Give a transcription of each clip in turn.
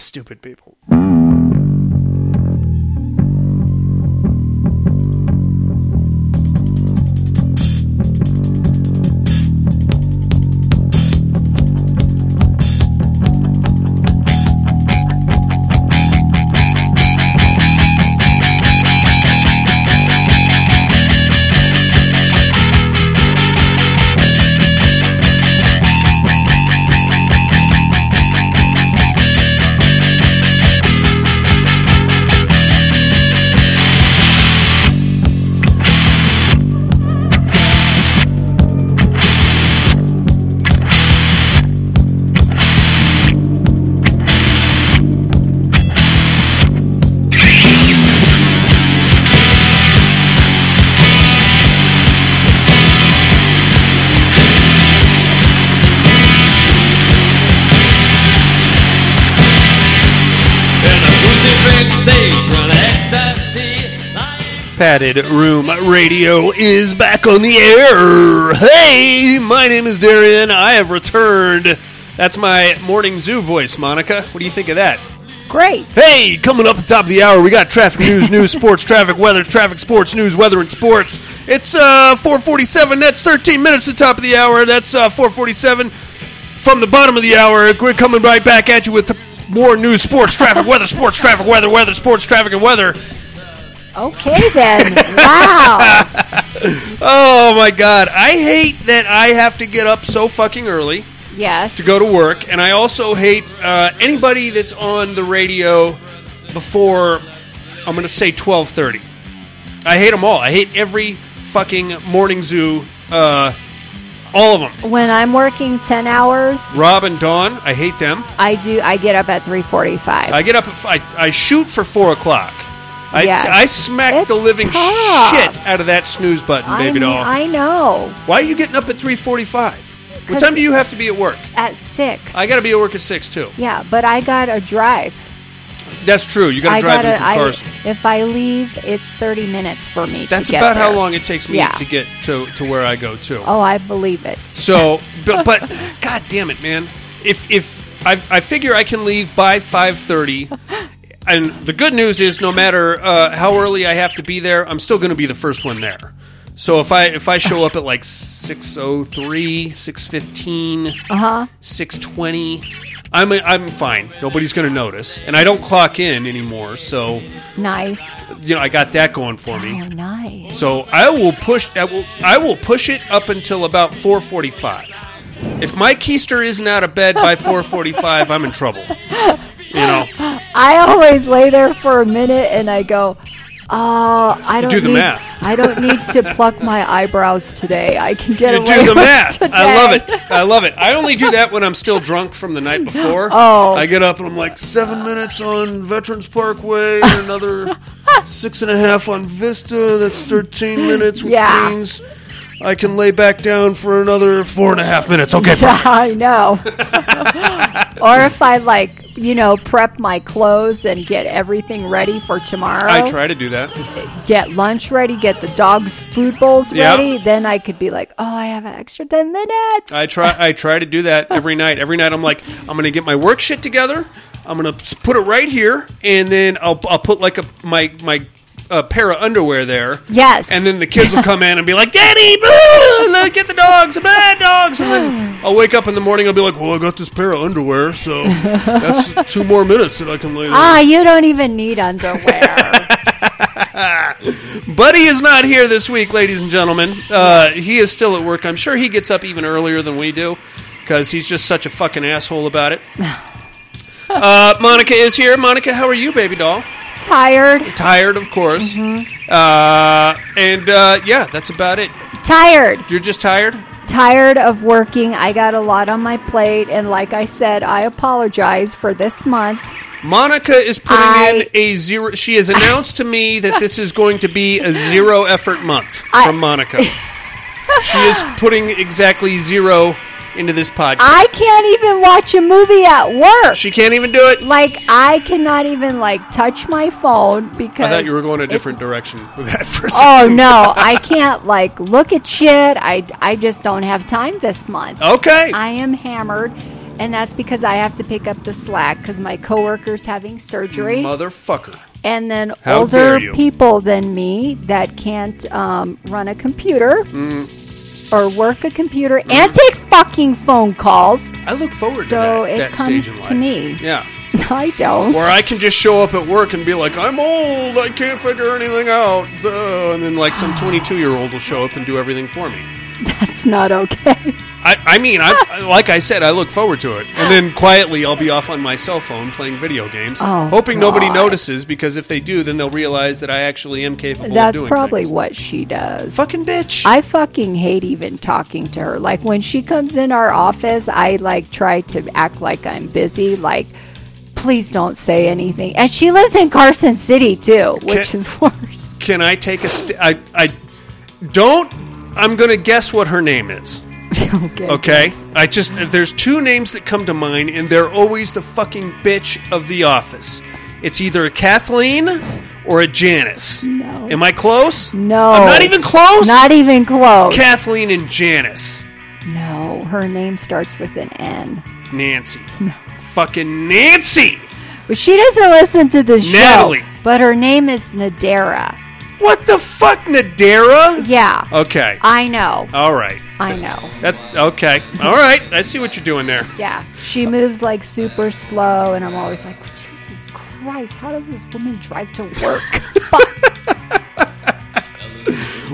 stupid people. Padded Room Radio is back on the air. Hey, my name is Darian. I have returned. That's my morning zoo voice, Monika. What do you think of that? Great. Hey, coming up at the top of the hour, we got traffic news, news, sports, traffic, weather, traffic, sports, news, weather, and sports. It's uh 447. That's 13 minutes to the top of the hour. That's uh 447. From the bottom of the hour, we're coming right back at you with more news, sports, traffic, weather, sports, traffic, weather, weather, sports, traffic, and weather. Okay then. wow. Oh my god, I hate that I have to get up so fucking early Yes. to go to work, and I also hate uh, anybody that's on the radio before I'm going to say 12:30. I hate them all. I hate every fucking morning zoo. Uh, all of them. When I'm working 10 hours, Rob and Dawn, I hate them. I do I get up at 3:45. I get up at f- I, I shoot for four o'clock. I, Yes. I smack the living tough. shit out of that snooze button, I baby mean, doll. I know. Why are you getting up at 3:45? What time do you have to be at work? At 6. I got to be at work at six too. Yeah, but I got a drive. That's true. You got to drive gotta, in from I, Carson. if I leave, it's 30 minutes for me That's to get about how long it takes me Yeah. to get to, to where I go too. Oh, I believe it. So, but, but god damn it, man! If if I, I figure I can leave by five thirty, and the good news is, no matter uh, how early I have to be there, I'm still going to be the first one there. So if I if I show up at like 603, 615, Uh-huh. 620, I'm I'm fine. Nobody's going to notice, and I don't clock in anymore. So Nice. you know I got that going for me. Oh, nice. So I will push. I will, I will push it up until about four forty-five. If my keister isn't out of bed by four forty-five, I'm in trouble. You know, I always lay there for a minute and I go, "Oh, I don't do the need, math. I don't need to pluck my eyebrows today. I can get you away do the with math. Today. I love it. I love it. I only do that when I'm still drunk from the night before. Oh. I get up and I'm like seven minutes on Veterans Parkway, and another six and a half on Vista. That's thirteen minutes, which Yeah. means. I can lay back down for another four and a half minutes. Okay, Yeah, I know. or if I like, you know, prep my clothes and get everything ready for tomorrow. I try to do that. Get lunch ready, get the dogs' food bowls Yeah. ready. Then I could be like, oh, I have an extra 10 minutes. I try. I try to do that every night. Every night, I'm like, I'm gonna get my work shit together. I'm gonna put it right here, and then I'll, I'll put like a my my uh, pair of underwear there. yes. And then the kids will come in and be like, "Daddy, boo, look, get the dogs, the bad dogs." And then I'll wake up in the morning. I'll be like, "Well, I got this pair of underwear, so that's two more minutes that I can lay there." ah, you don't even need underwear. Buddy is not here this week, ladies and gentlemen. Uh, he is still at work. I'm sure he gets up even earlier than we do because he's just such a fucking asshole about it. Uh, Monika is here. Monika, how are you, baby doll? Tired. Tired, of course. Mm-hmm. Uh, and uh, yeah, that's about it. Tired. You're just tired? Tired of working. I got a lot on my plate. And like I said, I apologize for this month. Monika is putting in a zero. She has announced to me that this is going to be a zero effort month I- from Monika. she is putting exactly zero into this podcast. I can't even watch a movie at work. She can't even do it. like I cannot even like touch my phone because I thought you were going a different direction with that for a Oh no, I can't like look at shit. I I just don't have time this month. Okay. I am hammered and that's because I have to pick up the slack because my coworker's having surgery, Motherfucker. and then How older people than me that can't um, run a computer Mm. Or work a computer and take fucking phone calls. I look forward So to that, So it that comes to me. Yeah. I don't. Or I can just show up at work and be like, I'm old, I can't figure anything out. Uh, and then, like, some 22 year old will show up and do everything for me. That's not okay. I, I mean, I, like I said, I look forward to it. And then quietly, I'll be off on my cell phone playing video games, Oh, hoping nobody notices, because if they do, then they'll realize that I actually am capable That's of doing probably things. what she does. Fucking bitch. I fucking hate even talking to her. Like when she comes in our office, I like try to act like I'm busy. Like, please don't say anything. And she lives in Carson City too, which Can- is worse. Can I take a st- I, I don't. I'm going to guess what her name is. okay. Okay? I just. There's two names that come to mind, and they're always the fucking bitch of the office. It's either a Kathleen or a Janice. No. Am I close? No. I'm not even close? Not even close. Kathleen and Janice. no, her name starts with an N. Nancy. No. Fucking Nancy! But she doesn't listen to the show. Natalie. But her name is Nadera. What the fuck, Nadera? Yeah. Okay. I know. All right. I know. That's okay. All right. I see what you're doing there. Yeah. She moves like super slow, and I'm always like, Jesus Christ, how does this woman drive to work?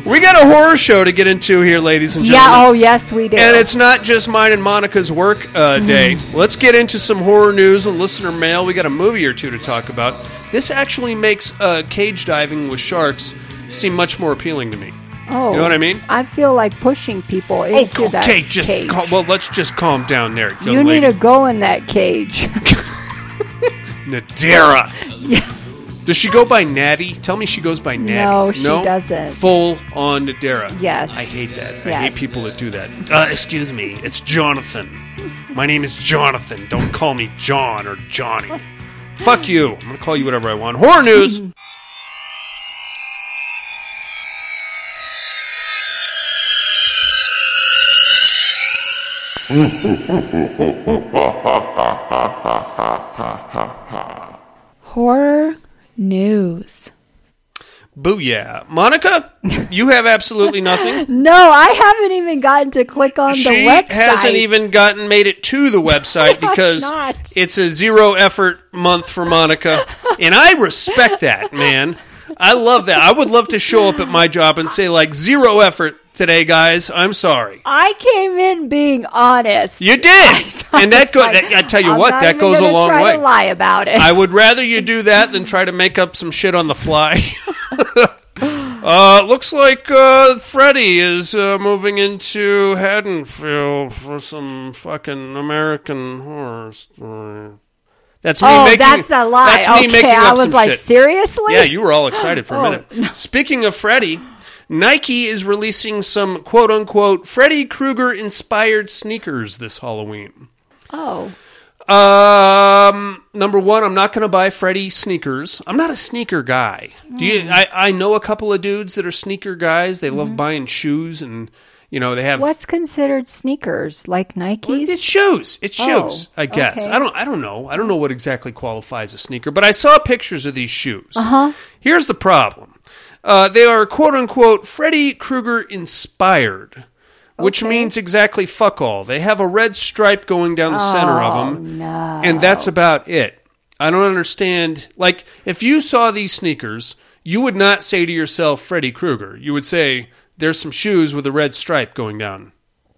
We got a horror show to get into here, ladies and gentlemen. yeah, oh, yes, we do. And it's not just mine and Monika's work uh, day. Let's get into some horror news and listener mail. We got a movie or two to talk about. This actually makes uh, cage diving with sharks seem much more appealing to me. oh, you know what I mean? I feel like pushing people into oh, that okay, just cage. cal- well, let's just calm down there. you need lady. to go in that cage. Nadera. yeah. Does she go by Natty? Tell me she goes by Natty. No, she doesn't. Full on Nadera. Yes. I hate that. I Yes. hate people that do that. Uh, excuse me, it's Jonathan. My name is Jonathan. Don't call me John or Johnny. Fuck you. I'm gonna call you whatever I want. Horror news. Horror news. Booyah, Monika. You have absolutely nothing. No, I haven't even gotten to click on the she website. hasn't even gotten made it to the website because it's a zero effort month for Monika, and I respect that, man. I love that. I would love to show up at my job and say like zero effort today, guys. I'm sorry. I came in being honest. You did, and that go. like, I tell you I'm what, that goes a long try way. To lie about it. I would rather you do that than try to make up some shit on the fly. uh, looks like uh, Freddie is uh, moving into Haddonfield for some fucking American horror story. That's me Oh, making. that's a lie. That's me okay, making up I was some like, shit. seriously? Yeah, you were all excited for a Oh, minute. Speaking of Freddie, Nike is releasing some quote unquote Freddy Krueger inspired sneakers this Halloween. Oh, Um, number one, I'm not going to buy Freddy sneakers. I'm not a sneaker guy. Do you? Hmm. I, I know a couple of dudes that are sneaker guys. They love buying shoes, and you know they have. Mm-hmm. what's considered sneakers? Like Nikes? It's shoes. It's Oh, shoes. I guess. okay. I don't. I don't know. I don't know what exactly qualifies a sneaker, but I saw pictures of these shoes. Uh Uh-huh. huh. Here's the problem. Uh, they are quote unquote Freddy Krueger inspired, which Okay. means exactly fuck all. They have a red stripe going down the center of them, Oh, no. and that's about it. I don't understand. Like, if you saw these sneakers, you would not say to yourself, Freddy Krueger. You would say, "There's some shoes with a red stripe going down."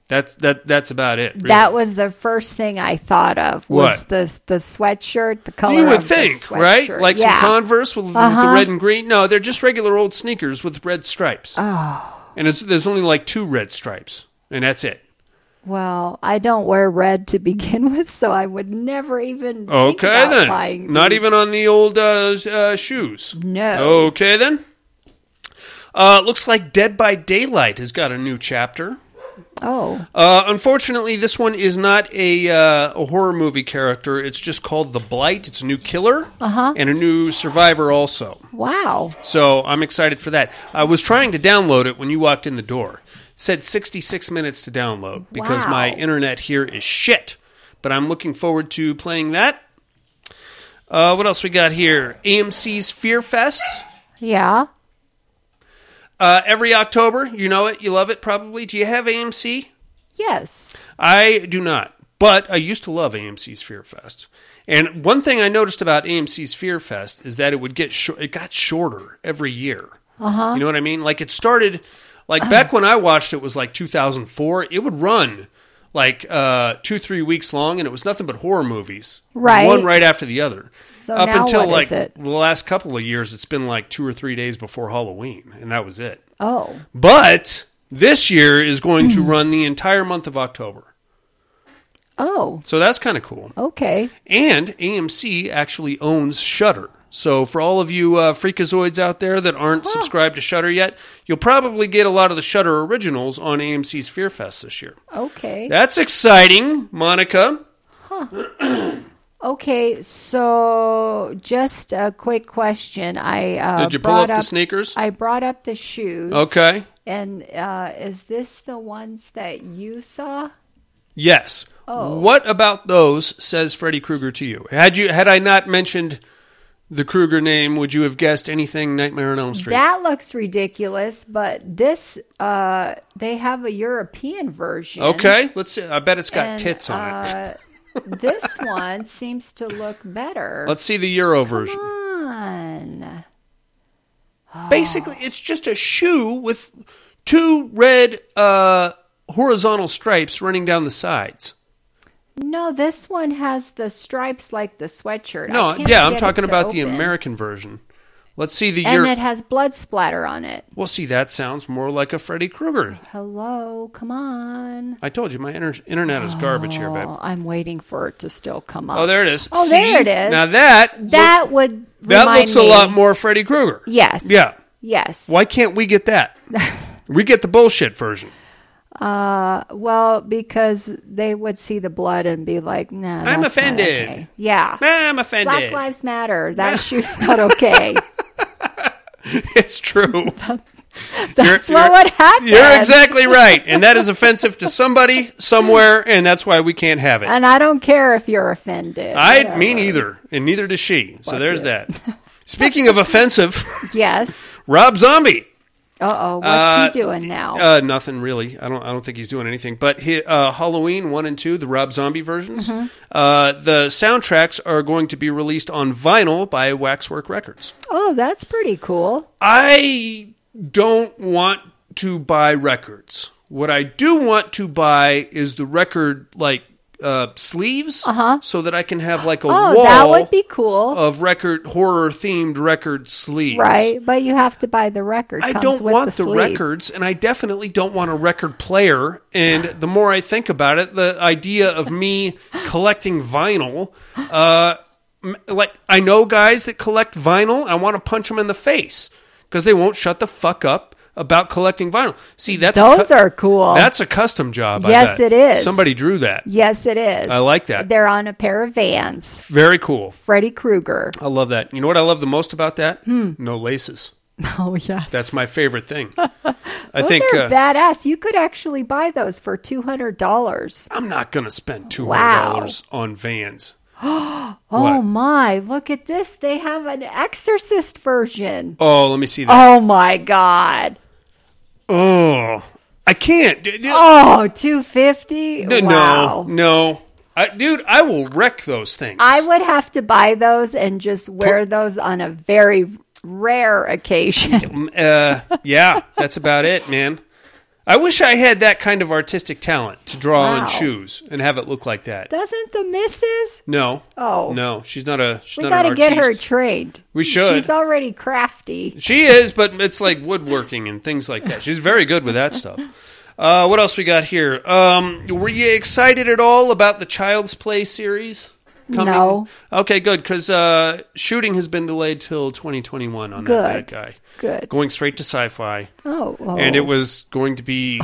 That's that. That's about it. really. That was the first thing I thought of. Was What? the the sweatshirt, the color? You would think, right? Like yeah. some Converse with, with the Uh-huh. red and green. No, they're just regular old sneakers with red stripes. Oh. And it's, there's only like two red stripes, and that's it. Well, I don't wear red to begin with, so I would never even. think Okay then. Not even on the old uh, uh, shoes. No. Okay then. Uh, looks like Dead by Daylight has got a new chapter. Oh, Uh, unfortunately, this one is not a, uh, a horror movie character. It's just called The Blight. It's a new killer Uh-huh. and a new survivor also. wow. So I'm excited for that. I was trying to download it when you walked in the door. It said 66 minutes to download because Wow. my internet here is shit. but I'm looking forward to playing that. Uh, what else we got here? AMC's Fear Fest. Yeah. Uh, every October, you know it, you love it probably. Do you have AMC? Yes. I do not, but I used to love AMC's Fear Fest. And one thing I noticed about AMC's Fear Fest is that it would get shor- it got shorter every year. Uh-huh. You know what I mean? Like it started like back when I watched it was like 2004. It would run like uh, two three weeks long, and it was nothing but horror movies, Right. One right after the other. So Up until like the last couple of years, it's been like two or three days before Halloween, and that was it. Oh. But this year is going to run the entire month of October. Oh. So that's kind of cool. Okay. And AMC actually owns Shudder. So for all of you uh, freakazoids out there that aren't subscribed to Shudder yet, you'll probably get a lot of the Shudder originals on AMC's Fear Fest this year. Okay. That's exciting, Monika. Okay. So, just a quick question. I uh, Did you pull brought up the sneakers? I brought up the shoes. Okay. And uh, is this the ones that you saw? Yes. Oh. What about those? Says Freddy Krueger to you. Had you had I not mentioned the Krueger name, would you have guessed anything Nightmare on Elm Street? That looks ridiculous, but this uh, they have a European version. okay. Let's see. I bet it's got and, tits on it. This one seems to look better. Let's see the Euro version. Come on. Basically, it's just a shoe with two red uh, horizontal stripes running down the sides. No, this one has the stripes like the sweatshirt. No, yeah, I'm talking about the. American version. Let's see the And Euro. it has blood splatter on it. well, see, that sounds more like a Freddy Krueger. Hello, come on. I told you my inter- internet is garbage here, babe. Oh, I'm waiting for it to still come up. Oh, there it is. Oh, See? there it is. Now that That look- would that looks a lot more Freddy Krueger. Yes. Yeah. Yes. Why can't we get that? we get the bullshit version. Uh, well, because they would see the blood and be like, "Nah, I'm offended. okay." Yeah. I'm offended. Black Lives Matter. That shoe's not okay. it's true. That's You're- what would happen. You're exactly right, and that is offensive to somebody somewhere, and that's why we can't have it. And I don't care if you're offended. I Whatever. me neither, and neither does she. So there's it. that. Speaking of offensive, Yes. Rob Zombie. Uh oh. What's Uh, he doing now? Uh, nothing really. I don't. I don't think he's doing anything. But he, uh, Halloween one and two, the Rob Zombie versions, Mm-hmm. uh, the soundtracks are going to be released on vinyl by Waxwork Records. oh, that's pretty cool. I don't want to buy records. What I do want to buy is the record like uh, sleeves, Uh-huh. so that I can have like a Oh, wall that would be cool. of record horror themed record sleeves. right. But you have to buy the record. I don't want the, the, records, and I definitely don't want a record player. And the more I think about it, the idea of me collecting vinyl, uh, like I know guys that collect vinyl. I want to punch them in the face because they won't shut the fuck up about collecting vinyl. See, that's Those cu- are cool. that's a custom job. Yes, it is. Somebody drew that. yes, it is. I like that. They're on a pair of vans. Very cool. Freddy Krueger. I love that. You know what I love the most about that? Hmm. No laces. Oh yes. That's my favorite thing. I those think are uh, badass. You could actually buy those for two hundred dollars. I'm not going to spend two hundred dollars on Vans. Oh What? my! Look at this. They have an Exorcist version. Oh, let me see that. Oh my god. Oh, I can't. D- d- Oh, 250? d- wow. No, no, I, dude, I will wreck those things. I would have to buy those and just wear those on a very rare occasion. Uh, yeah, that's about it, man. I wish I had that kind of artistic talent to draw Wow. on shoes and have it look like that. Doesn't the missus? No. Oh. No, she's not a. She's We got to get her trained. We should. She's already crafty. She is, but it's like woodworking and things like that. She's very good with that stuff. Uh, what else we got here? Um, were you excited at all about the Child's Play series? No. Okay, good because uh, shooting has been delayed till 2021 on that Good. bad guy. Good. Going straight to Syfy, Oh, oh. and it was going to be.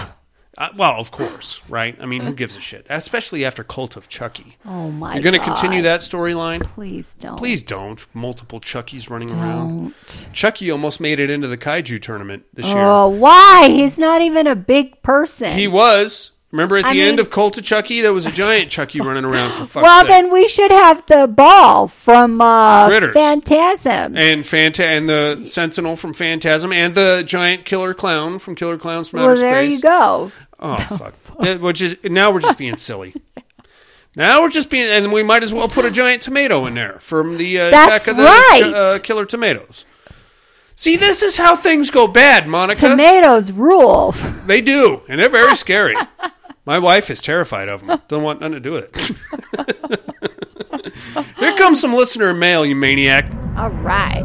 Uh, well, of course, right? I mean, who gives a shit? Especially after Cult of Chucky. Oh my You're going to continue that storyline? Please don't. Please don't. Multiple Chuckies running around. don't. Chucky almost made it into the kaiju tournament this year. Oh, why? He's not even a big person. He was Remember at the I end of Cult of Chucky, there was a giant Chucky running around for fuck's sake. Well, sake. then we should have the ball from uh, Critters. Phantasm. and Phanta- and the Sentinel from Phantasm and the giant killer clown from Killer Clowns from well, Outer there you go. Oh fuck! Which is now we're just being silly. Now we're just being, and we might as well put a giant tomato in there from the uh, That's attack of the right. uh, killer tomatoes. See, this is how things go bad, Monika. Tomatoes rule. they do, and they're very scary. My wife is terrified of them. Don't want nothing to do with it. Here comes some listener mail, you maniac. All right.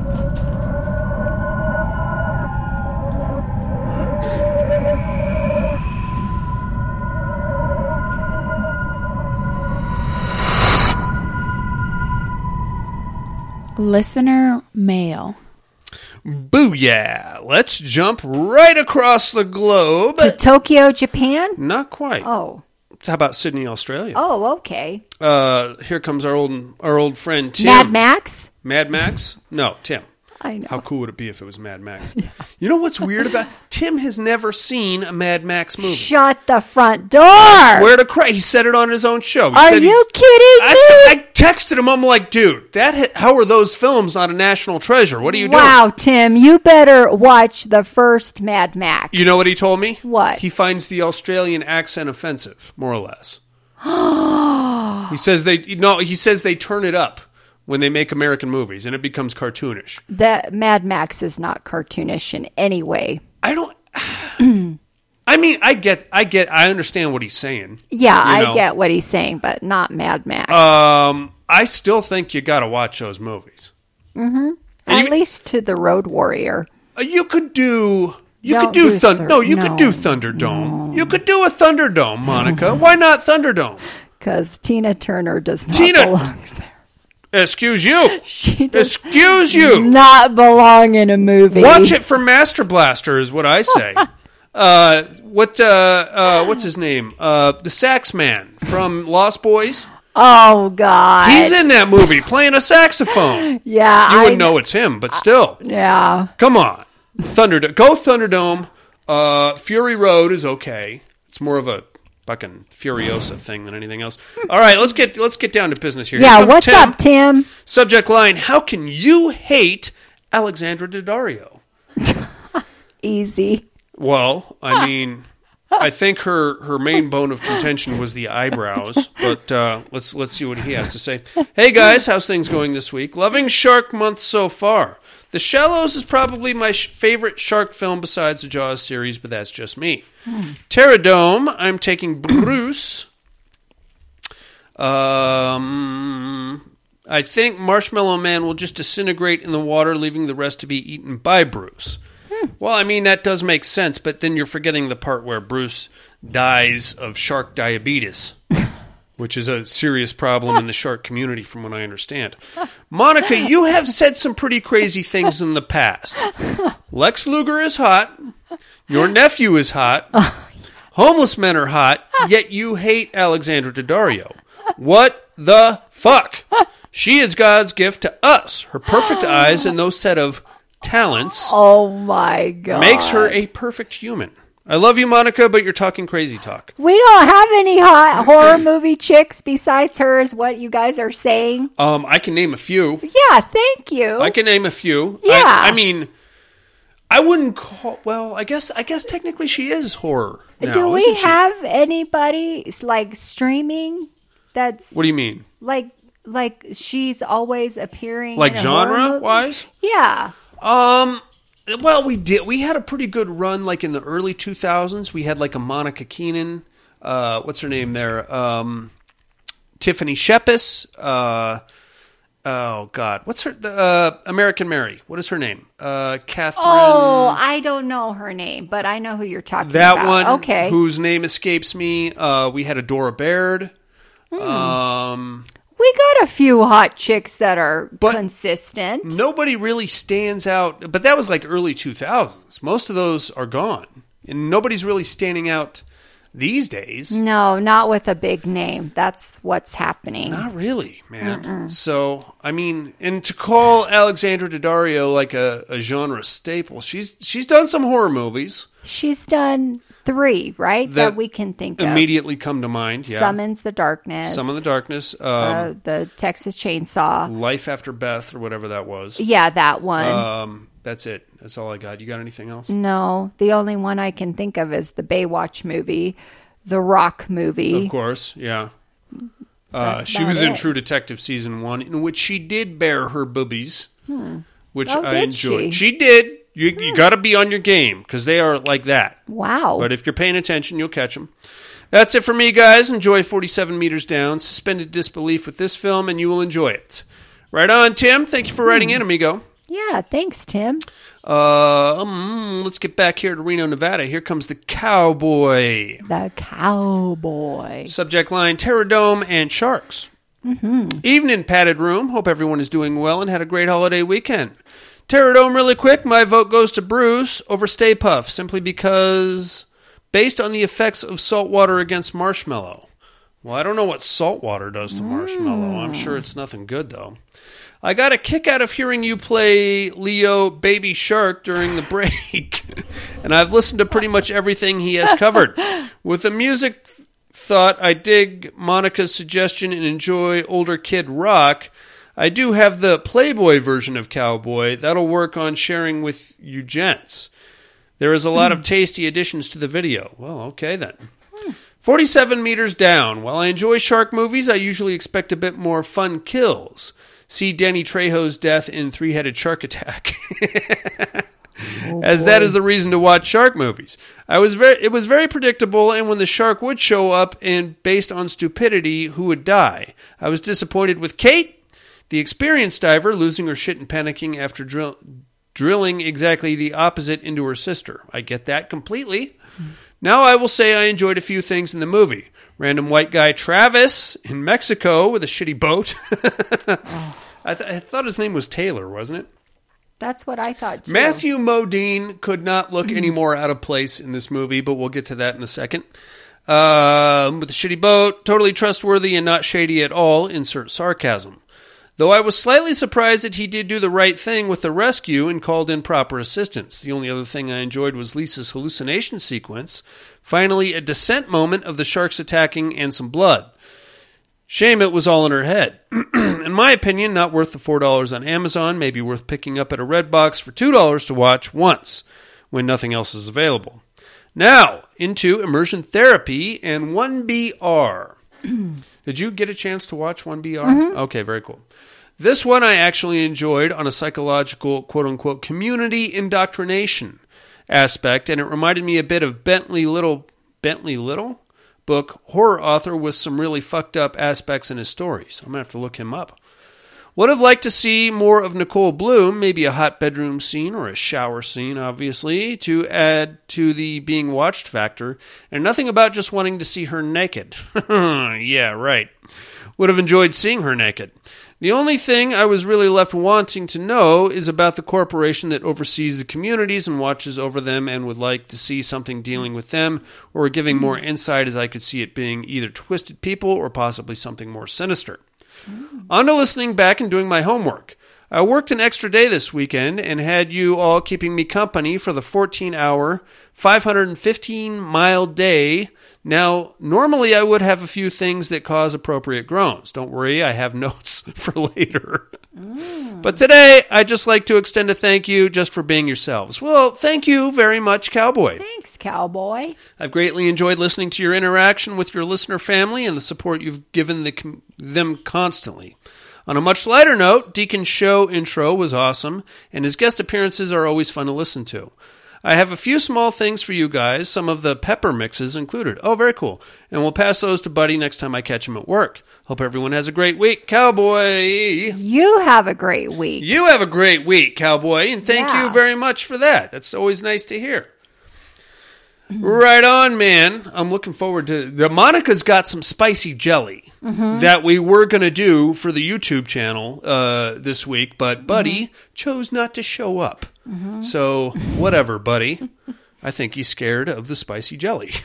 Listener mail. Booyah! Let's jump right across the globe. To Tokyo, Japan? Not quite. Oh. How about Sydney, Australia? Oh, okay. Uh, here comes our old our old friend Tim. Mad Max? Mad Max? No, Tim. I know. How cool would it be if it was Mad Max? You know what's weird about Tim has never seen a Mad Max movie. Shut the front door. Where to cry? He said it on his own show. He Are said you kidding me? I, I texted him. I'm like, dude, that how are those films not a national treasure? What are you doing? wow, Tim, you better watch the first Mad Max. You know what he told me? What? He finds the Australian accent offensive, more or less. he says they no. He says they turn it up when they make American movies, and it becomes cartoonish. That Mad Max is not cartoonish in any way. I don't. I mean, I get, I get, I understand what he's saying. Yeah, You I get what he's saying, but not Mad Max. Um, I still think you got to watch those movies. Mm-hmm. At you- least to the Road Warrior. Uh, You could do. You Don't could do, do Thunder. Thur- no, you no. could do Thunderdome. You could do a Thunderdome, Monika. Why not Thunderdome? Because Tina Turner does not Tina- belong. Excuse you. Excuse you. not belong in a movie. Watch it for Master Blaster is what I say. uh, what? Uh, uh, what's his name? Uh, the sax man from Lost Boys. Oh God. He's in that movie playing a saxophone. yeah, You I wouldn't know it's him, but still, Yeah. come on, Thunderdome. Go Thunderdome. Uh, Fury Road is okay. It's more of a fucking Furiosa thing than anything else. All right, let's get let's get down to business here. Here Yeah. comes What's Tim. up, Tim? Subject line: How can you hate Alexandra Daddario? Easy. Well, I mean, I think her her main bone of contention was the eyebrows. But uh, let's let's see what he has to say. Hey guys, how's things going this week? Loving Shark Month so far. The Shallows is probably my sh- favorite shark film besides the Jaws series, but that's just me. Terradome, I'm taking Bruce. Um, I think Marshmallow Man will just disintegrate in the water, leaving the rest to be eaten by Bruce. Well, I mean, that does make sense, but then you're forgetting the part where Bruce dies of shark diabetes, which is a serious problem in the shark community, from what I understand. Monika, you have said some pretty crazy things in the past. Lex Luger is hot. Your nephew is hot. Homeless men are hot, yet you hate Alexandra Daddario. What the fuck? She is God's gift to us. Her perfect eyes and those set of talents Oh my God. makes her a perfect human. I love you, Monika, but you're talking crazy talk. We don't have any hot horror movie chicks besides her, is what you guys are saying. Um, I can name a few. Yeah. Thank you. I can name a few. Yeah. I, I mean, I wouldn't call. Well, I guess. I guess technically she is horror. Now, Do we have anybody like streaming? That's What do you mean? like like she's always appearing Like in a horror genre wise? Yeah. Um. Well, we did. We had a pretty good run, like in the early 2000s. We had like a Monica Keenan. Uh, what's her name there? Um, Tiffany Shepis. Uh, oh God, what's her? The, uh, American Mary. What is her name? Uh, Catherine. Oh, I don't know her name, but I know who you're talking about. that about. one. Okay. Whose name escapes me. Uh, we had a Dora Baird. Hmm. Um, we got a few hot chicks that are But- consistent. nobody really stands out, but that was like early 2000s. Most of those are gone, and nobody's really standing out these days. No, not with a big name. That's what's happening. Not really, man. So, I mean, and to call Alexandra Daddario like a, a genre staple, she's she's done some horror movies She's done three, right? That, That we can think of. immediately come to mind. Yeah, Summons the Darkness. Some of the Darkness, um, uh, the Texas Chainsaw. Life After Beth, or whatever that was. Yeah, that one. Um, that's it. That's all I got. You got anything else? no, the only one I can think of is the Baywatch movie, the Rock movie. Of course, yeah. Uh, she was about in. True Detective season one, in which she did bare her boobies, which Oh, I enjoyed. she? did. You, you got to be on your game because they are like that. Wow. But if you're paying attention, you'll catch them. That's it for me, guys. Enjoy 47 Meters Down. Suspended disbelief with this film, and you will enjoy it. Right on, Tim. Thank you for writing in, amigo. yeah, thanks, Tim. Uh, um, let's get back here to Reno, Nevada. Here comes the cowboy. The cowboy. Subject line Terradome and Sharks. Evening, padded room. Hope everyone is doing well and had a great holiday weekend. Terradome, really quick. My vote goes to Bruce over Stay Puft, simply because, based on the effects of salt water against marshmallow. Well, I don't know what salt water does to marshmallow. I'm sure it's nothing good, though. I got a kick out of hearing you play Leo Baby Shark during the break, and I've listened to pretty much everything he has covered. With the music th- thought, I dig Monika's suggestion and enjoy older kid rock. I do have the Playboy version of Cowboy. That'll work on sharing with you gents. There is a lot of hmm. tasty additions to the video. Well, okay then. Hmm. 47 meters down. While I enjoy shark movies, I usually expect a bit more fun kills. See Danny Trejo's death in Three Headed Shark Attack. Oh, As that is the reason to watch shark movies. I was very it was very predictable and when the shark would show up and based on stupidity who would die. I was disappointed with Kate, the experienced diver losing her shit and panicking after drill, drilling exactly the opposite into her sister. I get that completely. Now I will say I enjoyed a few things in the movie. Random white guy Travis in Mexico with a shitty boat. I, th- I thought his name was Taylor, wasn't it? That's what I thought too. Matthew Modine could not look any more out of place in this movie, but we'll get to that in a second. Um, with the shitty boat, totally trustworthy and not shady at all. Insert sarcasm. Though I was slightly surprised that he did do the right thing with the rescue and called in proper assistance. The only other thing I enjoyed was Lisa's hallucination sequence. Finally, a descent moment of the sharks attacking and some blood. Shame it was all in her head. in my opinion, not worth the $4 on Amazon, maybe worth picking up at a Redbox for $2 to watch once when nothing else is available. Now, into immersion therapy and 1BR. Did you get a chance to watch 1BR? Mm-hmm. Okay, very cool. This one I actually enjoyed on a psychological, quote unquote, community indoctrination aspect, and it reminded me a bit of Bentley Little. Bentley Little? Book, horror author with some really fucked up aspects in his stories. I'm to have to look him up. Would have liked to see more of Nicole Bloom, maybe a hot bedroom scene or a shower scene, obviously, to add to the being watched factor, and nothing about just wanting to see her naked. yeah, right. Would have enjoyed seeing her naked. The only thing I was really left wanting to know is about the corporation that oversees the communities and watches over them and would like to see something dealing with them or giving more mm. insight as I could see it being either twisted people or possibly something more sinister. Mm. On to listening back and doing my homework. I worked an extra day this weekend and had you all keeping me company for the 14 hour, 515 mile day. Now, normally I would have a few things that cause appropriate groans. Don't worry, I have notes for later. Mm. But today, I'd just like to extend a thank you just for being yourselves. Well, thank you very much, Cowboy. Thanks, cowboy. I've greatly enjoyed listening to your interaction with your listener family and the support you've given the, them constantly. On a much lighter note, Deacon's show intro was awesome, and his guest appearances are always fun to listen to. I have a few small things for you guys, some of the pepper mixes included. Oh, very cool. And we'll pass those to Buddy next time I catch him at work. Hope everyone has a great week. Cowboy! You have a great week. You have a great week, Cowboy, and thank Yeah. you very much for that. That's always nice to hear. Right on, man. I'm looking forward to the Monika's got some spicy jelly that we were going to do for the YouTube channel uh, this week, but Buddy chose not to show up. So, whatever, Buddy. I think he's scared of the spicy jelly.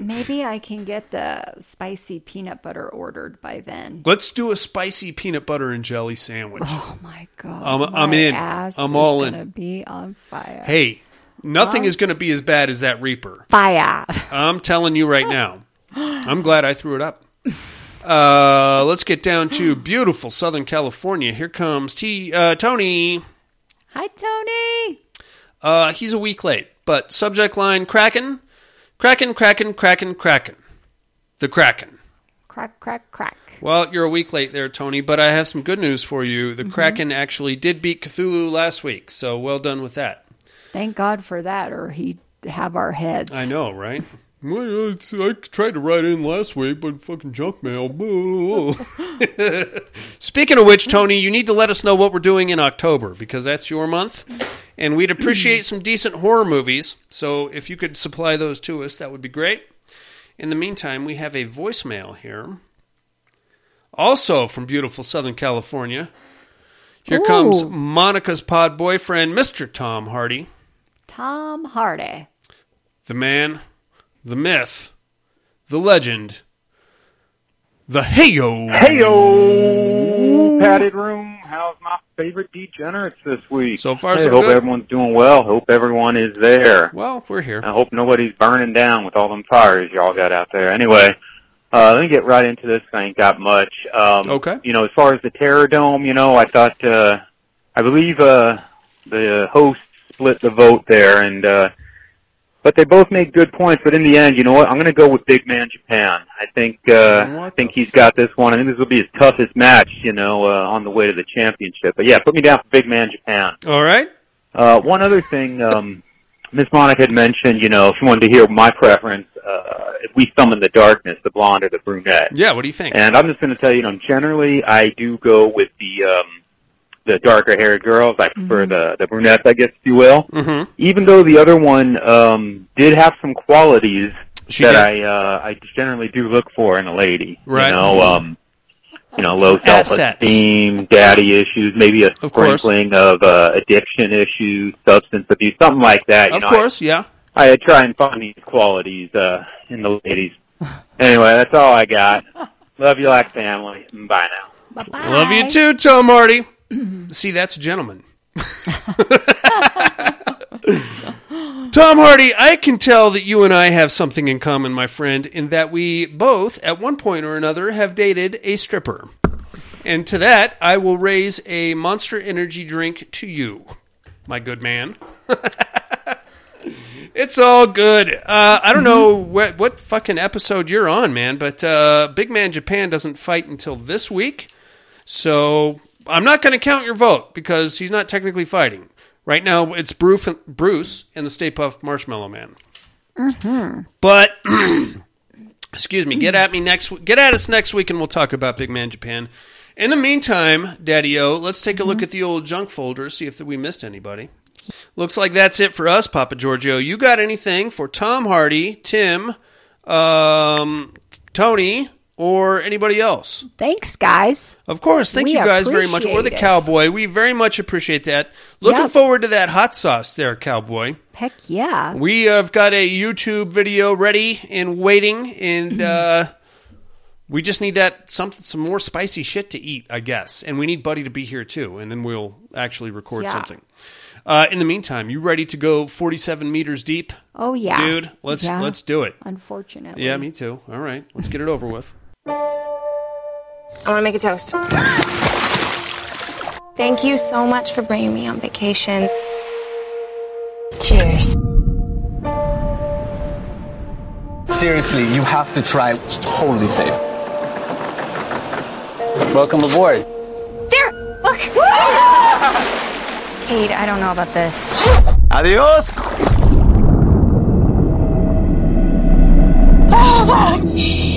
Maybe I can get the spicy peanut butter ordered by then. Let's do a spicy peanut butter and jelly sandwich. Oh my god! I'm- I'm my in. I'm all in. Be on fire. Hey, nothing is going to be as bad as that Reaper. fire! I'm telling you right now. I'm glad I threw it up. Uh, let's get down to beautiful Southern California. Here comes T uh, Tony. Hi, Tony. Uh, he's a week late, but subject line Kraken, Kraken, Kraken, Kraken, Kraken. The Kraken. Crack, crack, crack. Well, you're a week late there, Tony, but I have some good news for you. The Kraken actually did beat Cthulhu last week, so well done with that. Thank God for that, or he'd have our heads. I know, right? Well, it's, I tried to write in last week, but fucking junk mail. Speaking of which, Tony, you need to let us know what we're doing in October because that's your month, and we'd appreciate some decent horror movies. So if you could supply those to us, that would be great. In the meantime, we have a voicemail here, also from beautiful Southern California. Here comes Monika's pod boyfriend, Mr. Tom Hardy. Tom Hardy. the man, the myth, the legend, the heyo. Heyo, padded room. How's my favorite degenerates this week? So far, hey, so hope good. everyone's doing well. Hope everyone is there. Well, we're here. I hope nobody's burning down with all them fires y'all got out there. Anyway, uh, let me get right into this. I ain't got much. Um, Okay. You know, as far as the Terror Dome, you know, I thought, uh, I believe uh, the host split the vote there, and uh, but they both made good points. But in the end, you know what? I'm going to go with Big Man Japan. I think uh, I think the he's got this one. I think this will be his toughest match, you know, uh, on the way to the championship. But yeah, put me down for Big Man Japan. All right. Uh, one other thing, um, Miss Monika had mentioned, you know, if you wanted to hear my preference, uh, if we summon the darkness, the blonde or the brunette. Yeah. What do you think? And I'm just going to tell you, you know, generally I do go with the um, the darker haired girls. I prefer the the brunettes, I guess, if you will. mm-hmm. Even though the other one um, did have some qualities She that did. I uh, I generally do look for in a lady. Right. You know, um, you know, low Some assets. self-esteem, daddy issues, maybe a Of course. sprinkling of uh, addiction issues, substance abuse, something like that. You Of know, course. Yeah. I, I try and find these qualities uh, in the ladies. Anyway, that's all I got. Love you like family. Bye now. Bye-bye. Love you too, Tom Hardy. See, that's a gentleman. Tom Hardy, I can tell that you and I have something in common, my friend, in that we both, at one point or another, have dated a stripper. And to that, I will raise a monster energy drink to you, my good man. it's all good. Uh, I don't know what, what fucking episode you're on, man, but uh, Big Man Japan doesn't fight until this week. So I'm not going to count your vote because he's not technically fighting. Right now, it's Bruce, Bruce and the Stay Puft Marshmallow Man. But excuse me, get at me next. Get at us next week, and we'll talk about Big Man Japan. In the meantime, Daddy O, let's take a look at the old junk folder, see if we missed anybody. Looks like that's it for us, Papa Giorgio. You got anything for Tom Hardy, Tim, um, Tony, or anybody else? Thanks, guys. Of course. Thank We you guys very much. Or the it. cowboy. We very much appreciate that. Looking Yep. forward to that hot sauce there, cowboy. Heck yeah. We have got a YouTube video ready and waiting, and uh, we just need that some some more spicy shit to eat, I guess. And we need Buddy to be here too, and then we'll actually record Yeah. something. Uh, in the meantime, you ready to go 47 meters deep, Oh yeah, dude? Let's Yeah. let's do it. Unfortunately. Yeah, me too. All right, let's get it over with. I want to make a toast. Thank you so much for bringing me on vacation. Cheers. Seriously, you have to try. It's totally safe. Welcome aboard. There! Look! Kate, I don't know about this. Adios. Oh,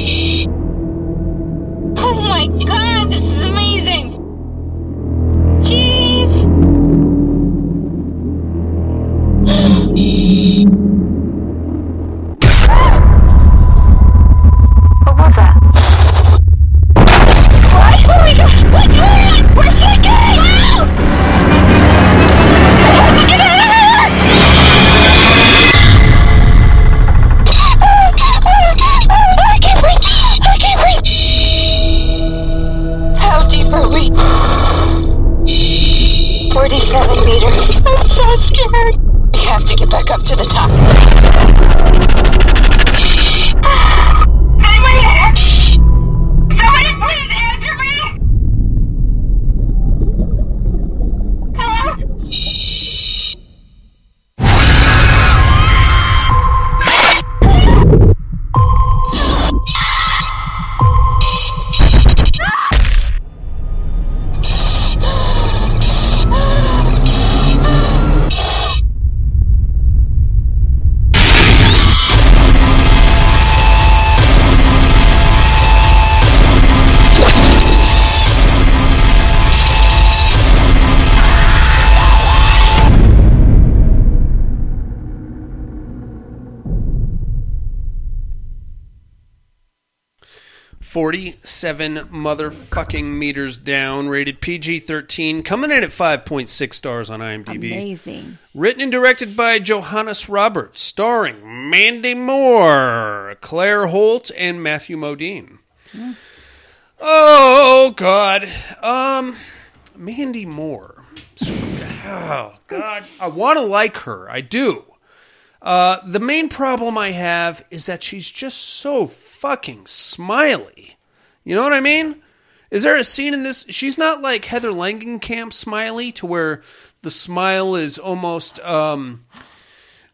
Forty-seven motherfucking meters down, rated PG-13, coming in at five point six stars on IMDb. Amazing. Written and directed by Johannes Roberts, starring Mandy Moore, Claire Holt, and Matthew Modine. Oh God, um, Mandy Moore. Oh God, I want to like her. I do. Uh, the main problem I have is that she's just so fucking smiley. You know what I mean? Is there a scene in this? She's not like Heather Langenkamp smiley to where the smile is almost um,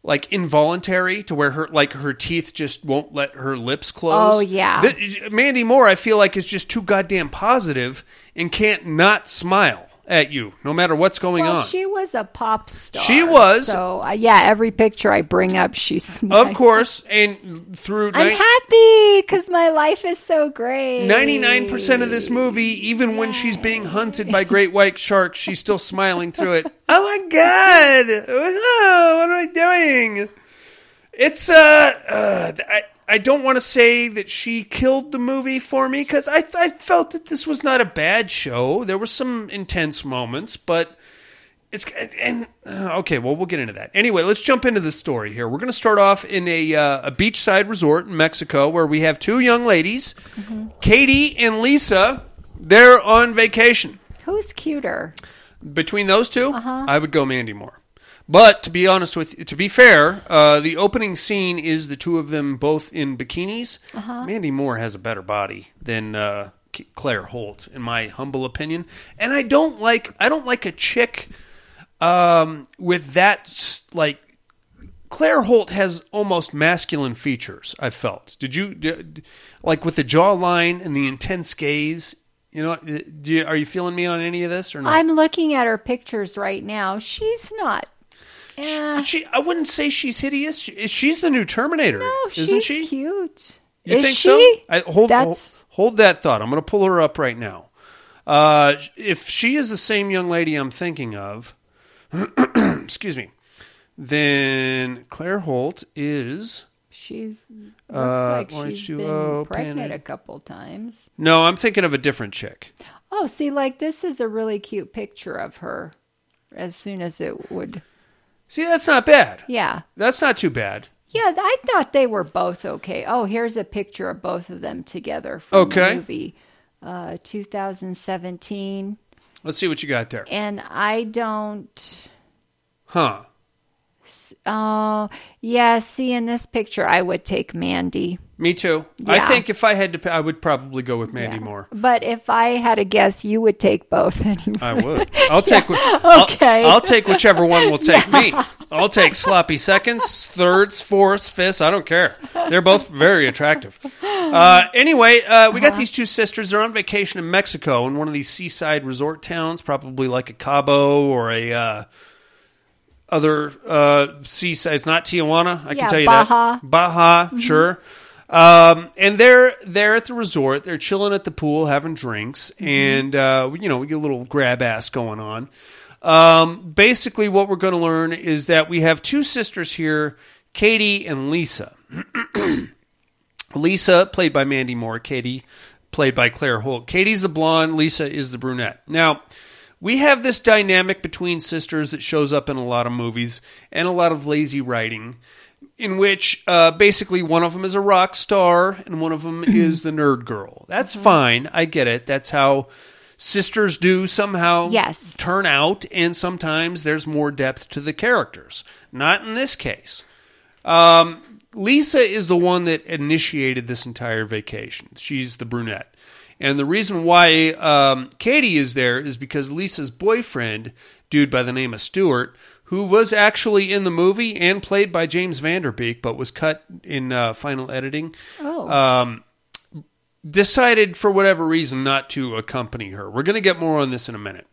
like involuntary to where her like her teeth just won't let her lips close. Oh, yeah. Th- Mandy Moore, I feel like is just too goddamn positive and can't not smile at you no matter what's going Well, on. she was a pop star. She was. So, uh, yeah, every picture I bring up, she's smiling. of course, and through I'm ni- happy because my life is so great. 99% of this movie, even when she's being hunted by great white sharks, she's still smiling through it. Oh my god! Oh, what am I doing? It's, uh, uh I, I don't want to say that she killed the movie for me because I, I felt that this was not a bad show. There were some intense moments, but it's and uh, okay. Well, we'll get into that. Anyway, let's jump into the story here. We're going to start off in a uh, a beachside resort in Mexico where we have two young ladies, Katie and Lisa. They're on vacation. Who's cuter? Between those 2 I would go Mandy Moore. But to be honest with, to be fair, uh, the opening scene is the two of them both in bikinis. Mandy Moore has a better body than uh, Claire Holt, in my humble opinion. And I don't like, I don't like a chick um, with that like. Claire Holt has almost masculine features. I felt. Did you d- d- like with the jawline and the intense gaze? You know, do you, are you feeling me on any of this or not? I'm looking at her pictures right now. She's not. Eh, She, I wouldn't say she's hideous. She- She's the new Terminator, no, isn't she's she? cute. You Is think she? so? I, hold, hold, hold that thought. I'm going to pull her up right now. Uh, if she is the same young lady I'm thinking of, excuse me, then Claire Holt is. she's looks Uh, like she's been pregnant it? a couple times. No, I'm thinking of a different chick. Oh, see, like this is a really cute picture of her. As soon as it would, See, that's not bad. yeah, That's not too bad. yeah. I thought they were both okay. Oh, here's a picture of both of them together from Okay. the movie, uh, 2017. Let's see what you got there. And I don't. Huh. Oh, yeah. See, in this picture, I would take Mandy. Me too. I think if I had to, I would probably go with Mandy Yeah. Moore. But if I had a guess, you would take both anyway. I would. I'll take. wh- I'll- Okay. I'll, take whichever one will take me. I'll take sloppy seconds, thirds, fourths, fifths. I don't care. They're both very attractive. Uh, anyway, uh, we got these two sisters. They're on vacation in Mexico in one of these seaside resort towns, probably like a Cabo or a uh, other uh, seaside. It's not Tijuana. I Yeah, can tell you Baja. that. Baja, sure. Um, and they're they're at the resort. They're chilling at the pool, having drinks, and uh, you know we get a little grab ass going on. Um, basically, what we're going to learn is that we have two sisters here, Katie and Lisa. Lisa, played by Mandy Moore, Katie, played by Claire Holt. Katie's the blonde, Lisa is the brunette. Now, we have this dynamic between sisters that shows up in a lot of movies and a lot of lazy writing, in which uh, basically one of them is a rock star and one of them is the nerd girl. That's fine. I get it. That's how sisters do somehow Yes. turn out, and sometimes there's more depth to the characters. Not in this case. Um, Lisa is the one that initiated this entire vacation. She's the brunette. And the reason why um, Katie is there is because Lisa's boyfriend, dude by the name of Stuart, who was actually in the movie and played by James Van Der Beek, but was cut in uh, final editing, Oh. um, decided for whatever reason not to accompany her. We're going to get more on this in a minute.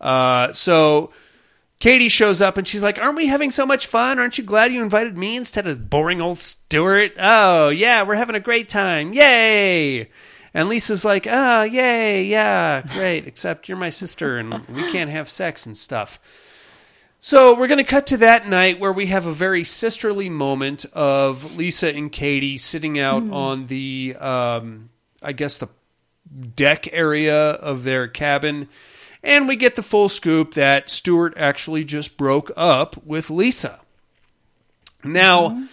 Uh, so Katie shows up and she's like, Aren't we having so much fun? Aren't you glad you invited me instead of boring old Stuart? Oh, yeah, we're having a great time. Yay! And Lisa's like, Oh, yay, yeah, great, except you're my sister and we can't have sex and stuff. So we're going to cut to that night where we have a very sisterly moment of Lisa and Katie sitting out on the, um, I guess, the deck area of their cabin. And we get the full scoop that Stuart actually just broke up with Lisa. Now,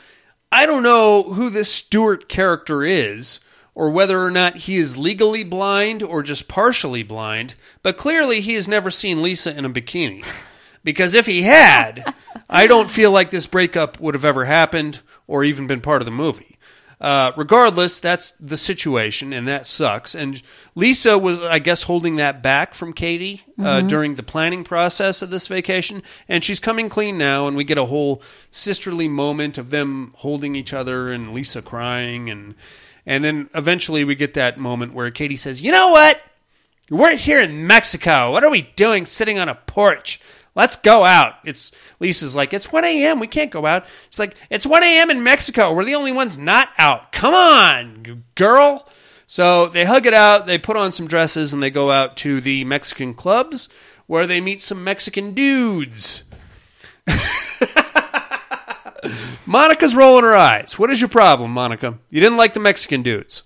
I don't know who this Stuart character is, or whether or not he is legally blind or just partially blind, but clearly he has never seen Lisa in a bikini. Because if he had, I don't feel like this breakup would have ever happened or even been part of the movie. Uh, regardless, that's the situation, and that sucks. And Lisa was, I guess, holding that back from Katie uh, during the planning process of this vacation, and she's coming clean now. And we get a whole sisterly moment of them holding each other, and Lisa crying, and and then eventually we get that moment where Katie says, "You know what? We're here in Mexico. What are we doing sitting on a porch? Let's go out. It's Lisa's like, it's 1 a.m. We can't go out. It's like, it's 1 a.m. in Mexico. We're the only ones not out. Come on, girl. So they hug it out. They put on some dresses and they go out to the Mexican clubs where they meet some Mexican dudes. Monika's rolling her eyes. What is your problem, Monika? You didn't like the Mexican dudes.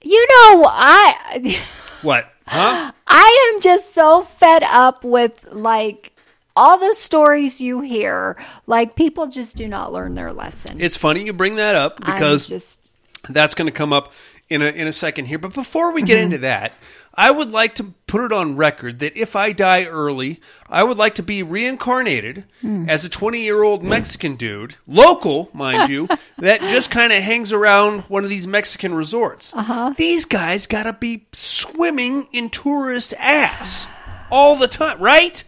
You know, I What? Huh? I am just so fed up with like all the stories you hear. Like people just do not learn their lesson. It's funny you bring that up because just That's going to come up in a in a second here. But before we get mm-hmm. into that, I would like to put it on record that if I die early, I would like to be reincarnated hmm. as a 20 year old Mexican dude, local, mind you, that just kind of hangs around one of these Mexican resorts. Uh-huh. These guys got to be swimming in tourist ass all the time, right?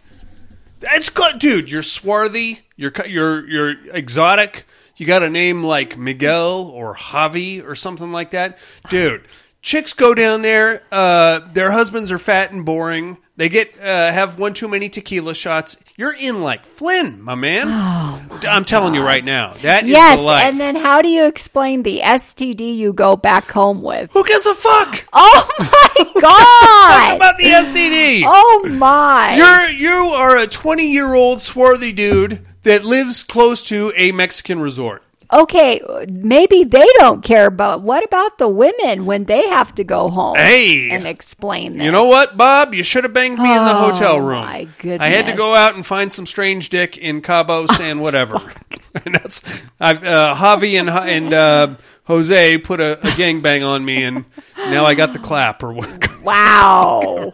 It's good, dude. You're swarthy. You're you're you're exotic. You got a name like Miguel or Javi or something like that, dude. Chicks go down there. Uh, their husbands are fat and boring. They get uh, have one too many tequila shots. You're in like Flynn, my man. I'm telling you right now, that yes. the life. And then how do you explain the STD you go back home with? who gives a fuck? Oh my god! about the STD. oh my! You're you are a 20 year old swarthy dude that lives close to a Mexican resort. Okay, maybe they don't care, but what about the women when they have to go home Hey. and explain this? You know what, Bob? You should have banged me in the Oh, hotel room. my I had to go out and find some strange dick in Cabo San whatever. and that's I've uh, Javi and and uh, Jose put a, a gangbang on me, and now I got the clap or what. Wow.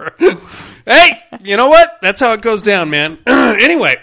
hey, you know what? That's how it goes down, man. anyway.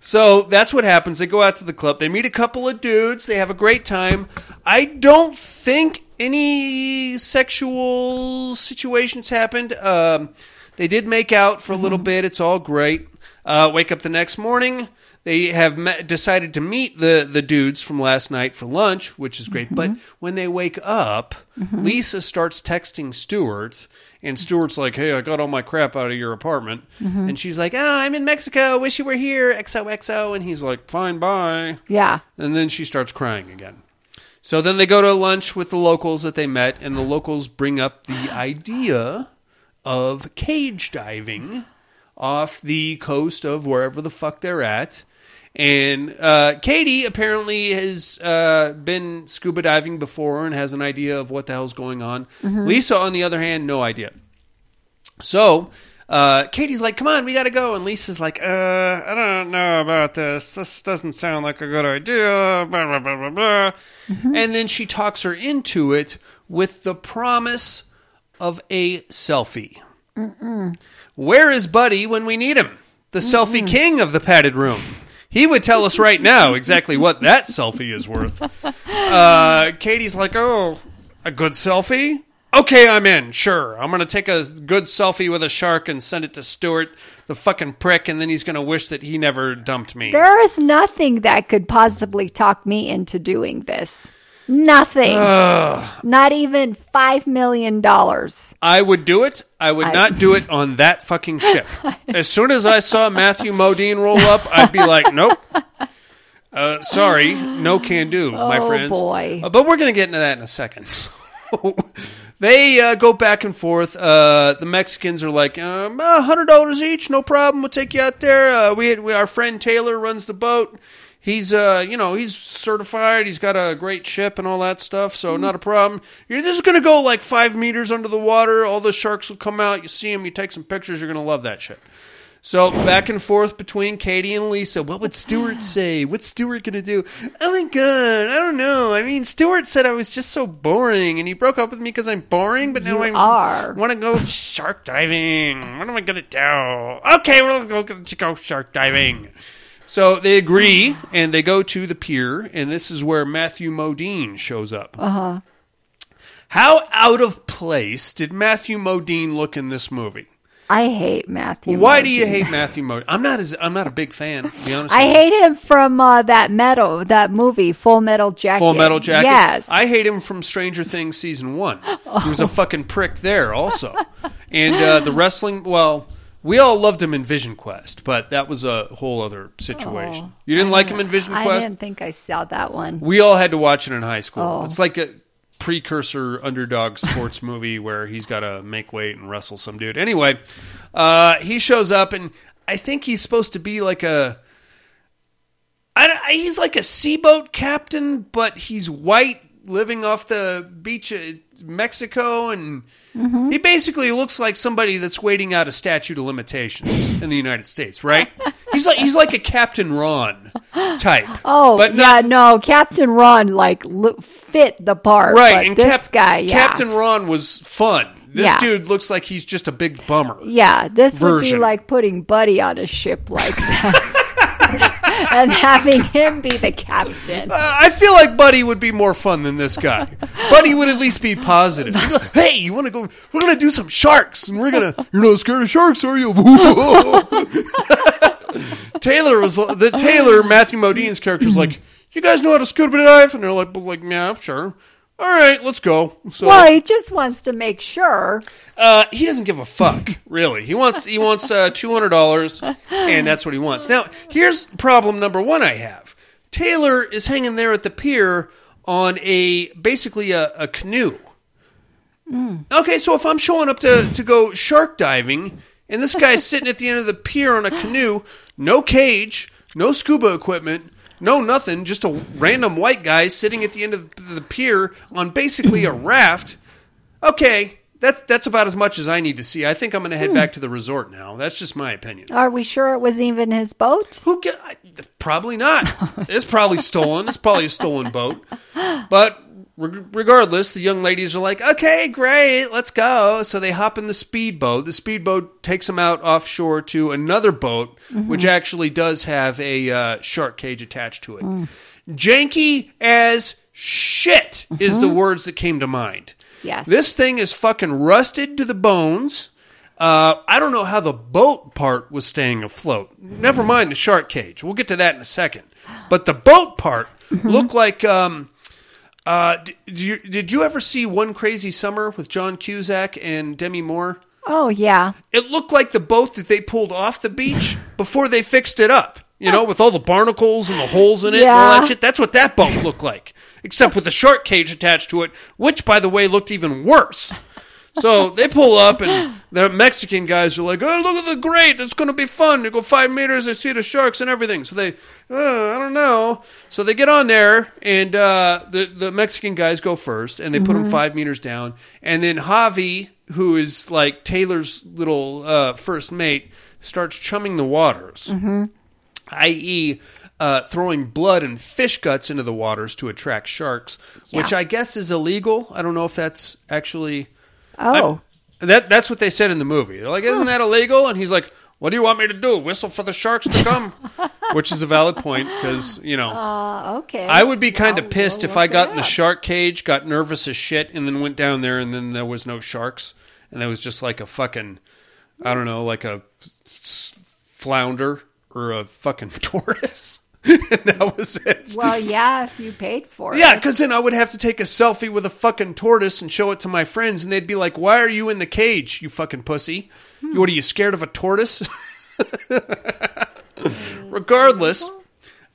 So that's what happens. They go out to the club. They meet a couple of dudes. They have a great time. I don't think any sexual situations happened. Um, they did make out for a little bit. It's all great. Uh, wake up the next morning. They have met, decided to meet the, the dudes from last night for lunch, which is great. But when they wake up, Lisa starts texting Stuart, and Stuart's like, "Hey, I got all my crap out of your apartment," mm-hmm. and she's like, "Oh, I'm in Mexico. Wish you were here." XOXO, and he's like, "Fine, bye." yeah. And then she starts crying again. So then they go to lunch with the locals that they met, and the locals bring up the idea of cage diving off the coast of wherever the fuck they're at. And uh, Katie apparently has uh, been scuba diving before and has an idea of what the hell's going on. Lisa, on the other hand, no idea. So uh, Katie's like, "Come on, we got to go," and Lisa's like, "Uh, I don't know about this. This doesn't sound like a good idea." Blah blah blah blah blah. And then she talks her into it with the promise of a selfie. Where is Buddy when we need him? The selfie king of the padded room. He would tell us right now exactly what that selfie is worth. Uh, Katie's like, oh, a good selfie? Okay, I'm in. Sure. I'm going to take a good selfie with a shark and send it to Stuart, the fucking prick, and then he's going to wish that he never dumped me. There is nothing that could possibly talk me into doing this. Nothing. Not even five million dollars. I would do it. I would I- not do it on that fucking ship. As soon as I saw Matthew Modine roll up, I'd be like, nope. Uh, sorry, no can do, my Oh, friends. boy. Uh, but we're going to get into that in a second. So, they uh, go back and forth. Uh, the Mexicans are like, um, uh, $100 each, no problem. We'll take you out there. Uh, we, we Our friend Taylor runs the boat. He's, uh, you know, he's certified. He's got a great ship and all that stuff, so not a problem. You're just going to go like five meters under the water. All the sharks will come out. You see them. You take some pictures. You're going to love that shit. So back and forth between Katie and Lisa. What would Stuart say? What's Stuart gonna do? Oh my god, I don't know. I mean, Stuart said I was just so boring, and he broke up with me because I'm boring. But now You I want to go shark diving. What am I gonna do? Okay, we'll go, go shark diving. So they agree, and they go to the pier, and this is where Matthew Modine shows up. Uh huh. How out of place did Matthew Modine look in this movie? I hate Matthew. Why do you hate Matthew Modine? I'm not as I'm not a big fan. To be honest, I with you. hate him from uh, that metal, that movie, Full Metal Jacket. Full Metal Jacket. Yes, I hate him from Stranger Things season one. He was a fucking prick there also, and uh, the wrestling. Well, we all loved him in Vision Quest, but that was a whole other situation. you didn't like him in Vision I Quest? I didn't think I saw that one. We all had to watch it in high school. Oh. It's like a precursor underdog sports movie where he's got to make weight and wrestle some dude. Anyway, uh, he shows up and I think he's supposed to be like a. I, he's like a seaboat captain, but he's white, living off the beach of Mexico, and Mm-hmm. he basically looks like somebody that's waiting out a statute of limitations in the United States, right? he's like he's like a Captain Ron type. Oh, but yeah, no, Captain Ron like fit the part, right. But and this Cap- guy, yeah, Captain Ron was fun. This Yeah. dude looks like he's just a big bummer. yeah, this would be like putting Buddy on a ship like that, and having him be the captain. Uh, I feel like Buddy would be more fun than this guy. Buddy would at least be positive. Hey, you want to go? We're gonna do some sharks, and we're gonna. You're not scared of sharks, are you? Taylor was the Taylor Matthew Modine's character was like, you guys know how to scuba dive, and they're like, well, like, yeah, sure. All right, let's go. So Well, he just wants to make sure. uh, he doesn't give a fuck, really. He wants he wants uh, two hundred dollars, and that's what he wants. Now, here's problem number one. I have Taylor is hanging there at the pier on a basically a, a canoe. Okay, so if I'm showing up to to go shark diving, and this guy's sitting at the end of the pier on a canoe, no cage, no scuba equipment. No, nothing. Just a random white guy sitting at the end of the pier on basically a raft. Okay, that's that's about as much as I need to see. I think I'm going to head hmm. back to the resort now. That's just my opinion. Are we sure it was even his boat? Who get? Probably not. It's probably stolen. It's probably a stolen boat. But regardless, the young ladies are like, "Okay, great, let's go." So they hop in the speedboat. The speedboat takes them out offshore to another boat, which actually does have a uh, shark cage attached to it. Janky as shit is the words that came to mind. Yes. This thing is fucking rusted to the bones. Uh, I don't know how the boat part was staying afloat. Never mind the shark cage. We'll get to that in a second. But the boat part looked like. Um, uh, did, you, did you ever see One Crazy Summer with John Cusack and Demi Moore? Oh yeah. It looked like the boat that they pulled off the beach before they fixed it up. You know, with all the barnacles and the holes in it and all Yeah. that shit. That's what that boat looked like. Except with the shark cage attached to it, which, by the way, looked even worse. So they pull up, and the Mexican guys are like, "Oh, look at the great. It's going to be fun. You go five meters, they see the sharks and everything." So they, oh, I don't know. So they get on there, and uh, the the Mexican guys go first, and they put them five meters down, and then Javi, who is like Taylor's little uh, first mate, starts chumming the waters, i.e. Uh, throwing blood and fish guts into the waters to attract sharks, which Yeah. I guess is illegal. I don't know if that's actually Oh, That that's what they said in the movie. They're like, "Isn't that illegal?" And he's like, "What do you want me to do? Whistle for the sharks to come?" Which is a valid point because you know uh, okay. I would be kind of pissed if I got in the shark cage, got nervous as shit, and then went down there, and then there was no sharks, and there was just like a fucking, I don't know, like a flounder or a fucking tortoise, that was it. Well, yeah, if you paid for it. Yeah, because then I would have to take a selfie with a fucking tortoise and show it to my friends, and they'd be like, "Why are you in the cage, you fucking pussy? Hmm. What are you scared of a tortoise?" Regardless,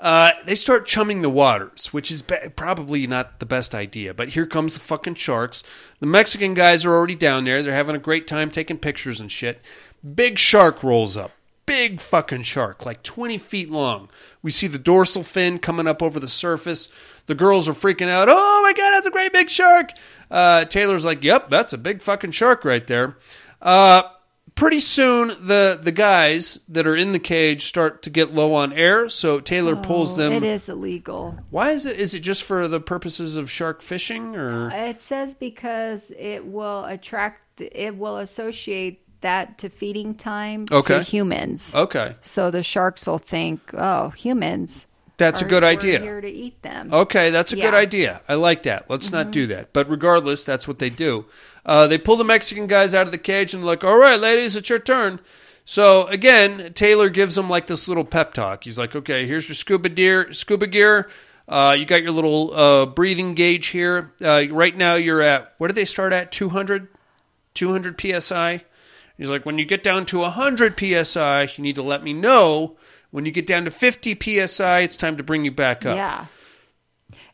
uh, they start chumming the waters, which is ba- probably not the best idea. But here comes the fucking sharks. The Mexican guys are already down there. They're having a great time taking pictures and shit. Big shark rolls up. Big fucking shark, like 20 feet long. We see the dorsal fin coming up over the surface. The girls are freaking out. Oh my god, that's a great big shark. Uh, Taylor's like, yep, that's a big fucking shark right there. Uh, pretty soon, the the guys that are in the cage start to get low on air. So Taylor pulls them. Oh, It is illegal. Why is it? Is it just for the purposes of shark fishing, or It says because it will attract, it will associate that to feeding time Okay. to humans. okay? So the sharks will think, oh, humans. That's a are- good we're idea. Here to eat them. Okay, that's a good idea. I like that. Let's not do that. But regardless, that's what they do. Uh, they pull the Mexican guys out of the cage and like, all right, ladies, it's your turn. So again, Taylor gives them like this little pep talk. He's like, okay, here's your scuba gear. Scuba gear. Uh, you got your little uh, breathing gauge here. Uh, right now, you're at what do they start at? 200, 200 psi. He's like, when you get down to 100 psi, you need to let me know. When you get down to 50 psi, it's time to bring you back up. Yeah.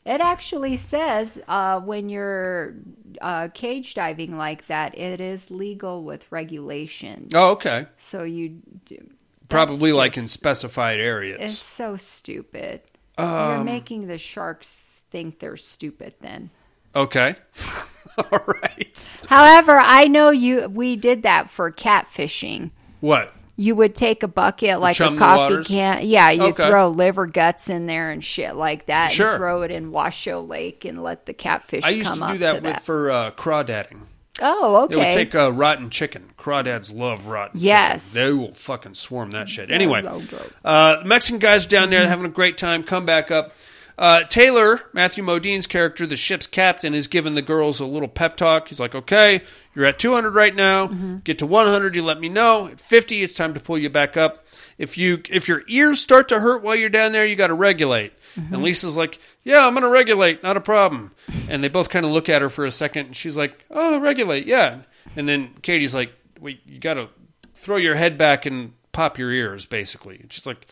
It actually says uh, when you're uh, cage diving like that, it is legal with regulations. Oh, okay. So you do, Probably that's like in specified areas. It's so stupid. Um, You're making the sharks think they're stupid then. Okay. All right. However, I know you we did that for catfishing. What? You would take a bucket like chum a coffee can. Yeah, you Okay. throw liver guts in there and shit like that. Sure. And throw it in Washoe Lake and let the catfish I used come to up do that to with that. for uh, crawdadding. oh, okay. They would take uh, rotten chicken. Crawdads love rotten Yes. chicken. They will fucking swarm that shit. Anyway, go, go. uh, the Mexican guys down there having a great time. Come back up. Uh, Taylor, Matthew Modine's character, the ship's captain, is giving the girls a little pep talk. He's like, okay, you're at 200 right now. Get to 100, you let me know. At 50, it's time to pull you back up. If you if your ears start to hurt while you're down there, you got to regulate. And Lisa's like, yeah, I'm going to regulate, not a problem. And they both kind of look at her for a second, and she's like, oh, regulate, yeah. And then Katie's like, wait, you got to throw your head back and pop your ears, basically. And she's like,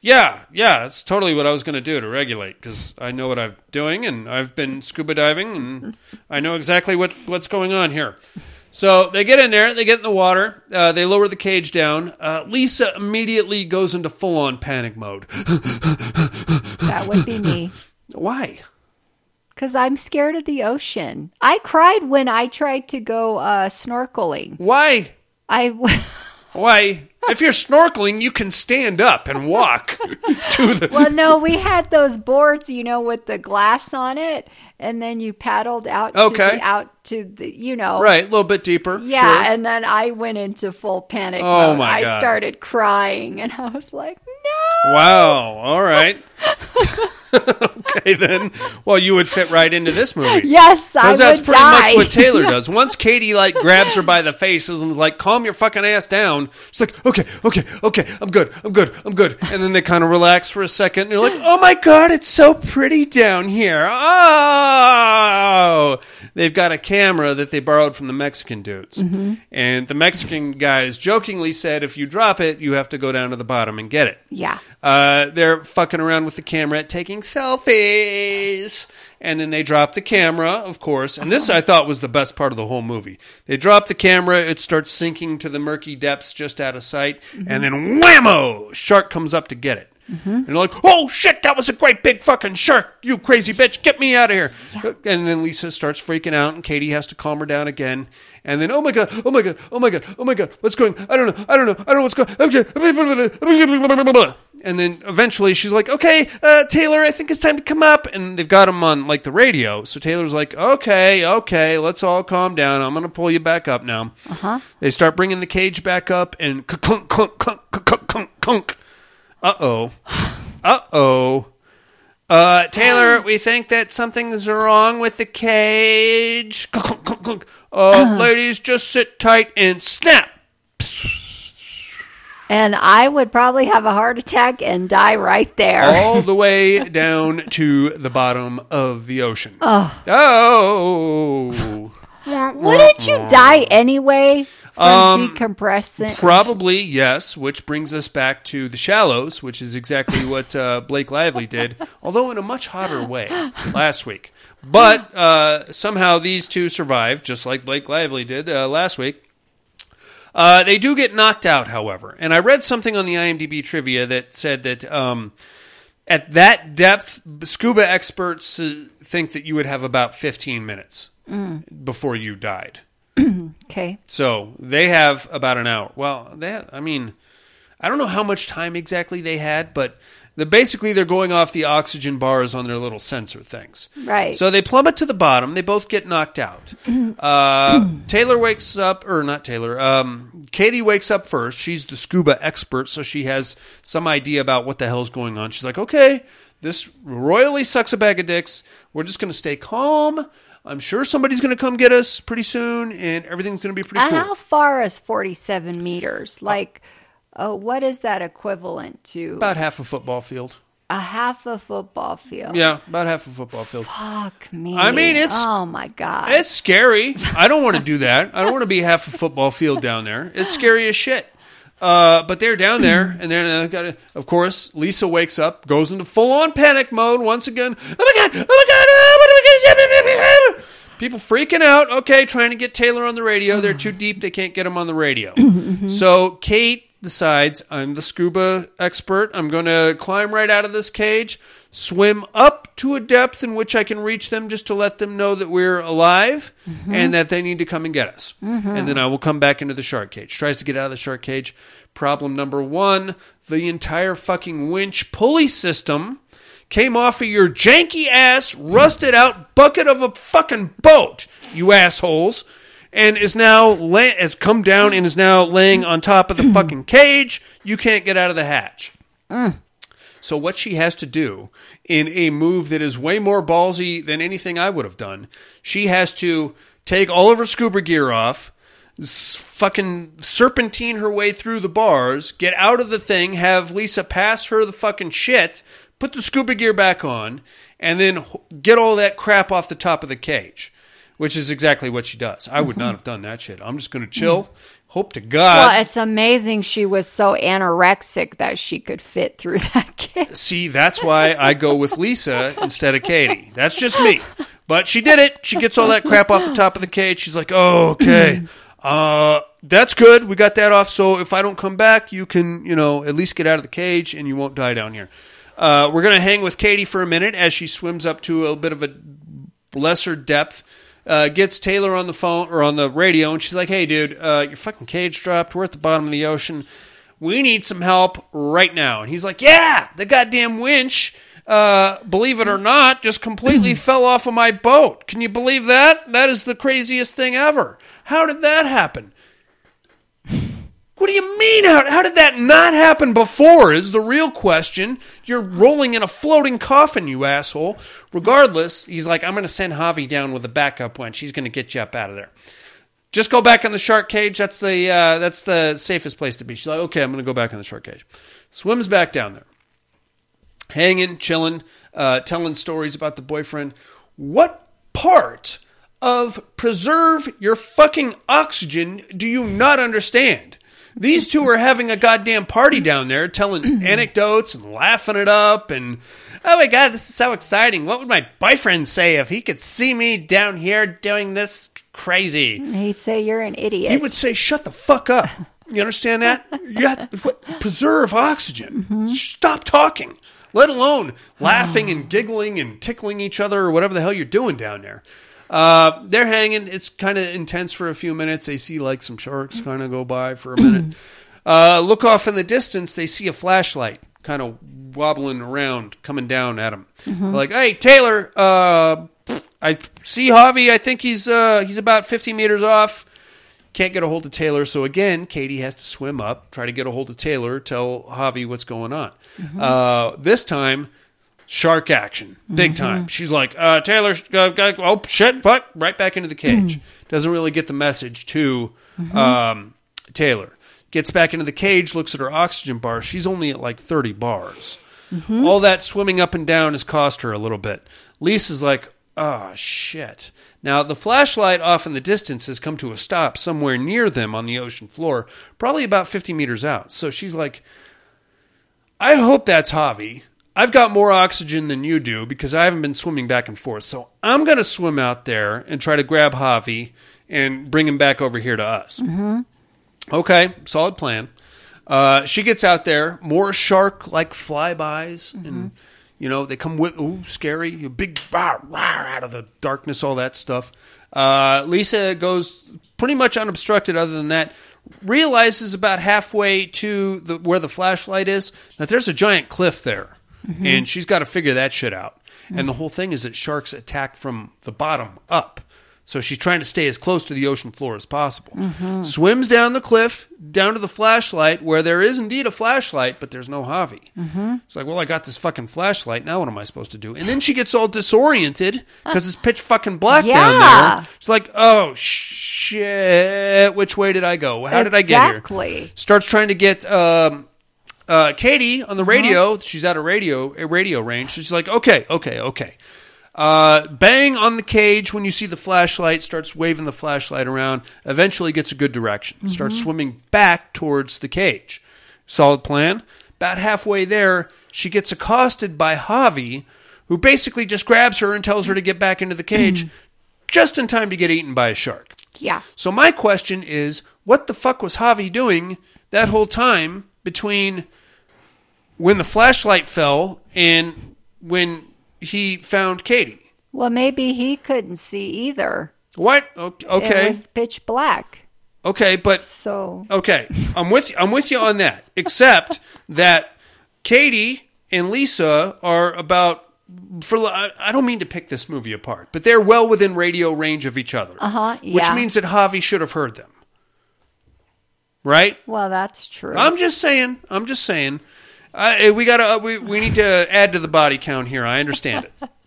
yeah, yeah, that's totally what I was going to do to regulate because I know what I'm doing and I've been scuba diving and I know exactly what, what's going on here. So they get in there, they get in the water, uh, they lower the cage down. Uh, Lisa immediately goes into full on panic mode. that would be me. Why? Because I'm scared of the ocean. I cried when I tried to go uh, snorkeling. Why? I Why? If you're snorkeling, you can stand up and walk to the. well, no, we had those boards, you know, with the glass on it, and then you paddled out. To Okay. the, out to the, you know, Right, a little bit deeper. Yeah, sure. and then I went into full panic Oh, mode. my I started crying, and I was like, "No!" Wow. All right. okay then. Well, you would fit right into this movie. Yes, I would Because that's pretty die. much what Taylor does. Once Katie like grabs her by the face and is like, "Calm your fucking ass down," she's like, "Okay, okay, okay, I'm good, I'm good, I'm good." And then they kind of relax for a second, and you're like, "Oh my god, it's so pretty down here." Oh, they've got a camera that they borrowed from the Mexican dudes, Mm-hmm. and the Mexican guys jokingly said, "If you drop it, you have to go down to the bottom and get it." yeah, Uh, they're fucking around with the camera, taking selfies. And then they drop the camera, of course. And this I thought was the best part of the whole movie. They drop the camera, it starts sinking to the murky depths just out of sight. And then whammo! Shark comes up to get it. And they're like, oh shit, that was a great big fucking shark, you crazy bitch, get me out of here. And then Lisa starts freaking out, and Katie has to calm her down again. And then, oh my god, oh my god, oh my god, oh my god, what's going I don't know, I don't know, I don't know what's going And then eventually she's like, okay, uh, Taylor, I think it's time to come up. And they've got him on like the radio. So Taylor's like, okay, okay, let's all calm down. I'm going to pull you back up now. Uh-huh. They start bringing the cage back up and clunk, clunk, clunk, clunk, clunk, clunk. Uh-oh. Uh-oh. Uh, Taylor, we think that something's wrong with the cage. Uh, ladies, just sit tight and snap. And I would probably have a heart attack and die right there. all the way down to the bottom of the ocean. Oh. Oh. Wouldn't you die anyway Um, decompressing? Probably, yes, which brings us back to The Shallows, which is exactly what uh, Blake Lively did, although in a much hotter way last week. But uh, somehow these two survived, just like Blake Lively did uh, last week. Uh, they do get knocked out, however. And I read something on the IMDb trivia that said that um, at that depth, scuba experts uh, think that you would have about 15 minutes before you died. Okay. So they have about an hour. Well, they—I mean, I don't know how much time exactly they had, but the, basically they're going off the oxygen bars on their little sensor things. Right. So they plummet to the bottom. They both get knocked out. Uh, Taylor wakes up, or not Taylor. Um, Katie wakes up first. She's the scuba expert, so she has some idea about what the hell's going on. She's like, okay, this royally sucks a bag of dicks. We're just going to stay calm. I'm sure somebody's going to come get us pretty soon, and everything's going to be pretty And cool. how far is 47 meters? Like, uh, what is that equivalent to? About half a football field. a half a football field. Yeah, about half a football field. Fuck me. I mean, it's- Oh my god. It's scary. I don't want to do that. I don't want to be half a football field down there. It's scary as shit. Uh, but they're down there, and then uh, got of course, Lisa wakes up, goes into full on panic mode once again. Oh my god! Oh my god! Oh, what are we gonna do? People freaking out. Okay, trying to get Taylor on the radio. They're too deep. They can't get him on the radio. Mm-hmm. So Kate decides, I'm the scuba expert. I'm going to climb right out of this cage, swim up to a depth in which I can reach them just to let them know that we're alive mm-hmm. and that they need to come and get us. Mm-hmm. And then I will come back into the shark cage. Tries to get out of the shark cage. Problem number one the entire fucking winch pulley system came off of your janky ass, rusted out bucket of a fucking boat, you assholes, and is now la- has come down and is now laying on top of the fucking cage. You can't get out of the hatch. Mm. So what she has to do in a move that is way more ballsy than anything I would have done, she has to take all of her scuba gear off, fucking serpentine her way through the bars, get out of the thing, have Lisa pass her the fucking shit, put the scuba gear back on, and then get all that crap off the top of the cage. Which is exactly what she does. I would not mm-hmm. have done that shit. I'm just going to chill. Mm-hmm. Hope to God. well, it's amazing she was so anorexic that she could fit through that cage. See, that's why I go with Lisa instead of Katie. That's just me. But she did it. She gets all that crap off the top of the cage. She's like, "Oh, okay. Uh, that's good. We got that off. So if I don't come back, you can, you know, at least get out of the cage and you won't die down here." Uh, we're gonna hang with Katie for a minute as she swims up to a little bit of a lesser depth. Uh, gets Taylor on the phone or on the radio, and she's like, "Hey, dude, uh, your fucking cage dropped. We're at the bottom of the ocean. We need some help right now." And he's like, "Yeah, the goddamn winch, uh, believe it or not, just completely fell off of my boat. Can you believe that? That is the craziest thing ever. How did that happen?" What do you mean? How, how did that not happen before? Is the real question. You're rolling in a floating coffin, you asshole. Regardless, he's like, I'm going to send Javi down with a backup winch. He's going to get you up out of there. Just go back in the shark cage. That's the uh, that's the safest place to be. She's like, okay, I'm going to go back in the shark cage. Swims back down there, hanging, chilling, uh, telling stories about the boyfriend. What part of preserve your fucking oxygen do you not understand? These two are having a goddamn party down there, telling anecdotes and laughing it up. And oh my god, this is so exciting! What would my boyfriend say if he could see me down here doing this crazy? He'd say you're an idiot. He would say, "Shut the fuck up." You understand that? You have to what, preserve oxygen. Mm-hmm. Stop talking. Let alone laughing and giggling and tickling each other or whatever the hell you're doing down there. Uh, they're hanging. It's kind of intense for a few minutes. They see like some sharks kind of go by for a minute. uh, look off in the distance. They see a flashlight kind of wobbling around, coming down at him. Like, hey, Taylor, uh, I see Javi. I think he's uh, he's about 50 meters off. Can't get a hold of Taylor, so again, Katie has to swim up, try to get a hold of Taylor, tell Javi what's going on. Uh, this time, shark action, big time. She's like, uh, Taylor, uh, uh, oh shit, fuck, right back into the cage. Doesn't really get the message to um, Taylor. Gets back into the cage, looks at her oxygen bar. She's only at like 30 bars. All that swimming up and down has cost her a little bit. Lisa's like, oh, shit. Now, the flashlight off in the distance has come to a stop somewhere near them on the ocean floor, probably about 50 meters out. So she's like, I hope that's Javi. I've got more oxygen than you do because I haven't been swimming back and forth. So I'm going to swim out there and try to grab Javi and bring him back over here to us. Okay, solid plan. Uh, she gets out there, more shark like flybys, and you know they come with ooh scary, you big rah, rah, out of the darkness, all that stuff. Uh, Lisa goes pretty much unobstructed. Other than that, realizes about halfway to the where the flashlight is that there's a giant cliff there, Mm-hmm. and she's got to figure that shit out. And the whole thing is that sharks attack from the bottom up. So she's trying to stay as close to the ocean floor as possible. Mm-hmm. Swims down the cliff, down to the flashlight, where there is indeed a flashlight, but there's no Javi. Mm-hmm. It's like, well, I got this fucking flashlight. Now what am I supposed to do? And then she gets all disoriented because it's pitch fucking black down there. It's like, oh shit, which way did I go? How did I get here? Exactly. Starts trying to get um, uh, Katie on the radio. She's at a radio a radio range. So she's like, okay, okay, okay. Uh, bang on the cage when you see the flashlight. Starts waving the flashlight around. Eventually gets a good direction. Starts swimming back towards the cage. Solid plan. About halfway there, she gets accosted by Javi, who basically just grabs her and tells her to get back into the cage, just in time to get eaten by a shark. Yeah. So my question is, what the fuck was Javi doing that whole time between when the flashlight fell and when he found Katie? Well, maybe he couldn't see either. What? Okay. It was pitch black. Okay, but So okay, I'm with you. I'm with you on that. Except that Katie and Lisa are about. For I I don't mean to pick this movie apart, but they're well within radio range of each other. Uh-huh, Which means that Javi should have heard them. Right? well, that's true. I'm just saying. I'm just saying. Uh, we gotta. Uh, we we need to add to the body count here. I understand it.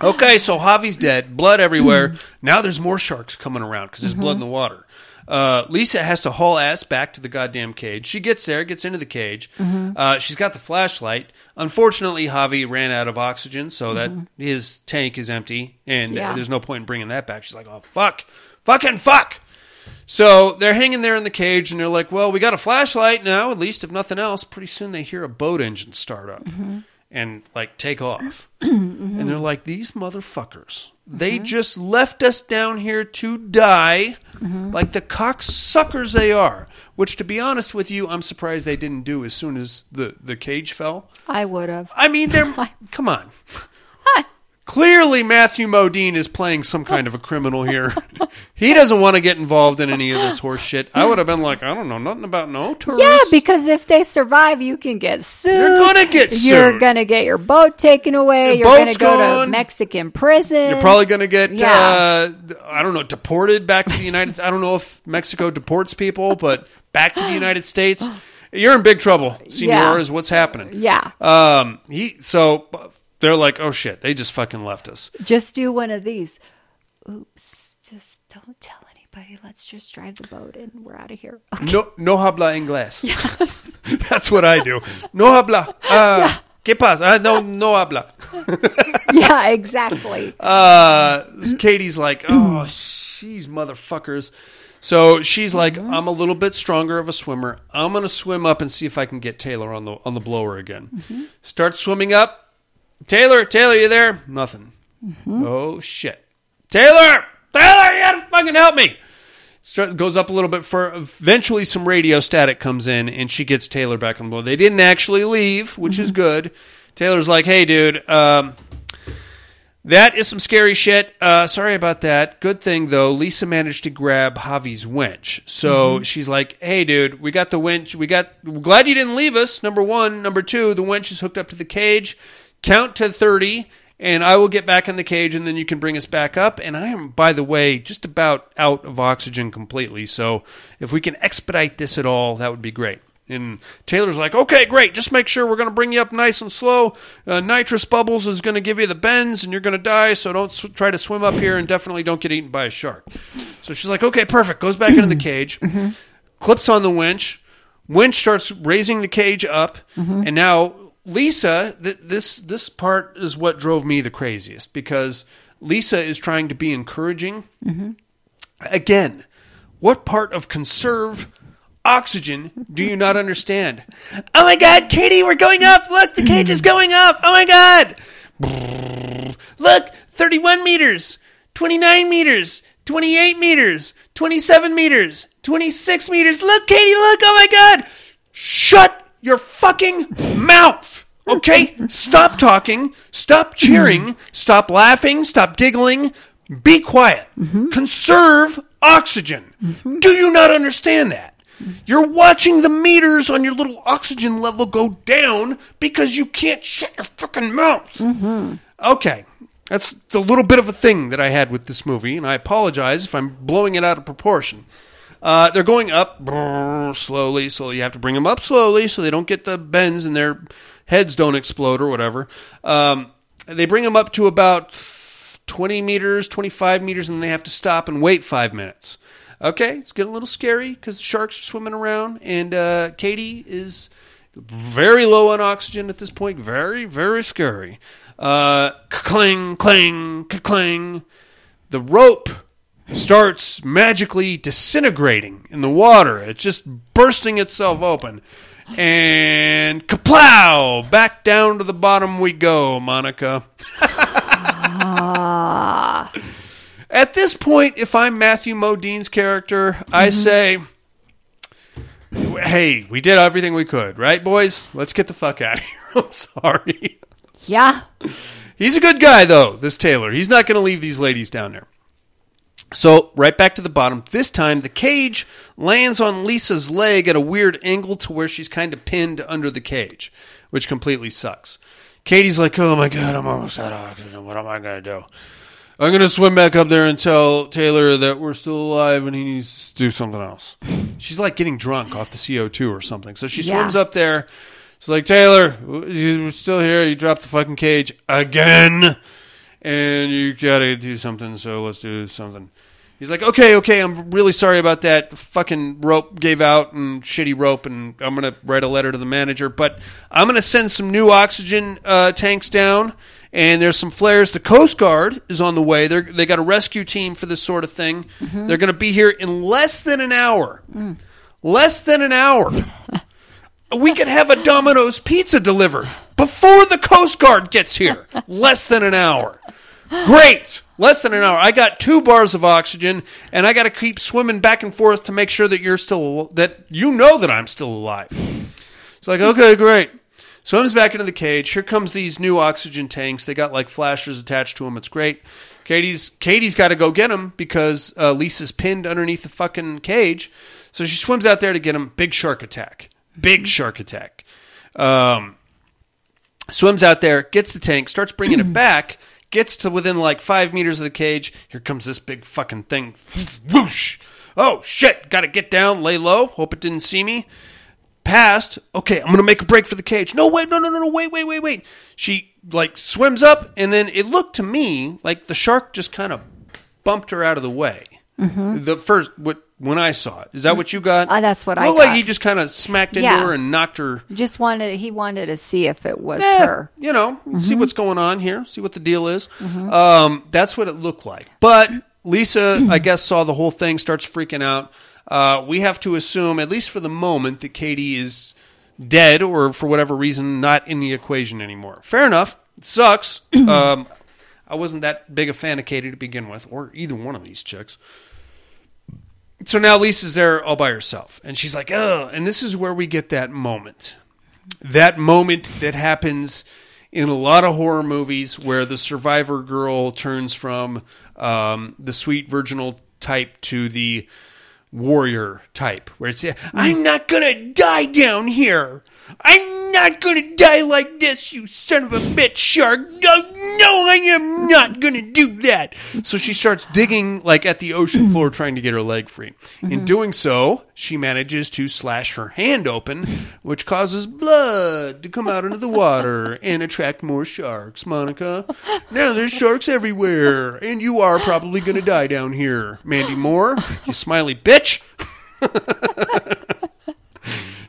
Okay, so Javi's dead, blood everywhere. now there's more sharks coming around because there's blood in the water. Uh, Lisa has to haul ass back to the goddamn cage. She gets there, gets into the cage. Uh, she's got the flashlight. Unfortunately, Javi ran out of oxygen, so that his tank is empty, and uh, Yeah. there's no point in bringing that back. She's like, "Oh fuck, fucking fuck." So they're hanging there in the cage, and they're like, "Well, we got a flashlight now. At least, if nothing else, pretty soon they hear a boat engine start up mm-hmm. and like take off." Mm-hmm. And they're like, "These motherfuckers! They mm-hmm. just left us down here to die, like the cocksuckers they are." Which, to be honest with you, I'm surprised they didn't do as soon as the the cage fell. I would have. I mean, they're come on. Clearly, Matthew Modine is playing some kind of a criminal here. he doesn't want to get involved in any of this horse shit. I would have been like, I don't know nothing about no tourists. Yeah, because if they survive, you can get sued. You're gonna get sued. You're gonna get your boat taken away. Your You're gonna go gone. to Mexican prison. You're probably going to get, Yeah. uh, I don't know, deported back to the United States. I don't know if Mexico deports people, but back to the United States. You're in big trouble, senor, Yeah. is what's happening. Yeah. Um, he, so they're like, oh shit, they just fucking left us. Just do one of these. Oops. Just don't tell anybody. Let's just drive the boat and we're out of here. No, no habla inglés. Yes. That's what I do. No habla. Uh, ¿Qué pasa? Uh, no, no habla. yeah, exactly. Uh, Katie's like, oh, she's motherfuckers. So she's like, I'm a little bit stronger of a swimmer. I'm gonna swim up and see if I can get Taylor on the on the blower again. Start swimming up. Taylor, Taylor, you there? Nothing. Oh shit, Taylor, Taylor, you gotta fucking help me. Start, goes up a little bit for eventually some radio static comes in and she gets Taylor back on the blower. They didn't actually leave, which is good. Taylor's like, hey dude, um, That is some scary shit. Uh, sorry about that. Good thing though, Lisa managed to grab Javi's winch. So she's like, "Hey, dude, we got the winch. We got. Glad you didn't leave us. Number one. Number two, the winch is hooked up to the cage. Count to thirty, and I will get back in the cage, and then you can bring us back up. And I am, by the way, just about out of oxygen completely. So if we can expedite this at all, that would be great." And Taylor's like, okay, great. Just make sure we're going to bring you up nice and slow. Uh, nitrous bubbles is going to give you the bends, and you're going to die. So don't sw- try to swim up here, and definitely don't get eaten by a shark. So she's like, okay, perfect. Goes back into the cage, clips on the winch. Winch starts raising the cage up, and now Lisa. Th- this this part is what drove me the craziest because Lisa is trying to be encouraging. Mm-hmm. Again, what part of conserve oxygen do you not understand? Oh my god, Katie, we're going up. Look, the cage is going up. Oh my god. Look, 31 meters, 29 meters, 28 meters, 27 meters, 26 meters. Look, Katie, look. Oh my god. Shut your fucking mouth. Okay? Stop talking. Stop cheering. Stop laughing. Stop giggling. Be quiet. Conserve oxygen. Do you not understand that? You're watching the meters on your little oxygen level go down because you can't shut your fucking mouth. Okay. That's the little bit of a thing that I had with this movie, and I apologize if I'm blowing it out of proportion. Uh, they're going up slowly, so you have to bring them up slowly so they don't get the bends and their heads don't explode or whatever. Um, they bring them up to about 20 meters, 25 meters, and then they have to stop and wait five minutes. Okay, it's getting a little scary because the sharks are swimming around, and uh, Katie is very low on oxygen at this point. Very, very scary. Uh, clang, clang, clang. The rope starts magically disintegrating in the water. It's just bursting itself open. And kaplow! Back down to the bottom we go, Monika. At this point, if I'm Matthew Modine's character, I mm-hmm. say, hey, we did everything we could, right, boys? Let's get the fuck out of here. I'm sorry. Yeah. He's a good guy, though, this Taylor. He's not going to leave these ladies down there. So, right back to the bottom. This time, the cage lands on Lisa's leg at a weird angle to where she's kind of pinned under the cage, which completely sucks. Katie's like, oh my god, I'm almost out of oxygen. What am I going to do? I'm going to swim back up there and tell Taylor that we're still alive and he needs to do something else. She's like getting drunk off the CO2 or something. So she Yeah. swims up there. She's like, Taylor, you're still here. You dropped the fucking cage again. And you got to do something. So let's do something. He's like, okay, okay, I'm really sorry about that. The fucking rope gave out and shitty rope, and I'm going to write a letter to the manager. But I'm going to send some new oxygen uh, tanks down, and there's some flares. The Coast Guard is on the way. They're, they got a rescue team for this sort of thing. They're going to be here in less than an hour. Less than an hour. we could have a Domino's pizza delivered before the Coast Guard gets here. Less than an hour. Great. Less than an hour. I got two bars of oxygen, and I got to keep swimming back and forth to make sure that you're still that you know that I'm still alive. It's like okay, great. Swims back into the cage. Here comes these new oxygen tanks. They got like flashers attached to them. It's great. Katie's Katie's got to go get them because uh, Lisa's pinned underneath the fucking cage. So she swims out there to get him. Big shark attack. Big shark attack. Um, swims out there, gets the tank, starts bringing it back, gets to within like five meters of the cage. Here comes this big fucking thing. Whoosh! Oh shit! Got to get down, lay low. Hope it didn't see me. Passed. Okay, I'm gonna make a break for the cage. No, wait, no, no, no, no, wait, wait, wait, wait. She like swims up, and then it looked to me like the shark just kind of bumped her out of the way. Mm-hmm. The first, what when I saw it, is that what you got? Uh, that's what I Looked like he just kind of smacked into Yeah. her and knocked her Just wanted he wanted to see if it was eh, her. you know, see what's going on here, see what the deal is. Um, that's what it looked like. But Lisa, I guess, saw the whole thing, starts freaking out. Uh, we have to assume, at least for the moment, that Katie is dead or for whatever reason not in the equation anymore. Fair enough. It sucks. um, I wasn't that big a fan of Katie to begin with, or either one of these chicks. So now Lisa's there all by herself, and she's like, "Oh!" And this is where we get that moment, that moment that happens in a lot of horror movies where the survivor girl turns from um, the sweet virginal type to the warrior type, where it's I'm not gonna die down here. I'm not gonna die like this, you son of a bitch shark. No, no, I am not gonna do that. So she starts digging like at the ocean floor trying to get her leg free. In mm-hmm. doing so, she manages to slash her hand open, which causes blood to come out into the water and attract more sharks, Monika. Now there's sharks everywhere, and you are probably gonna die down here. Mandy Moore, you smiley bitch.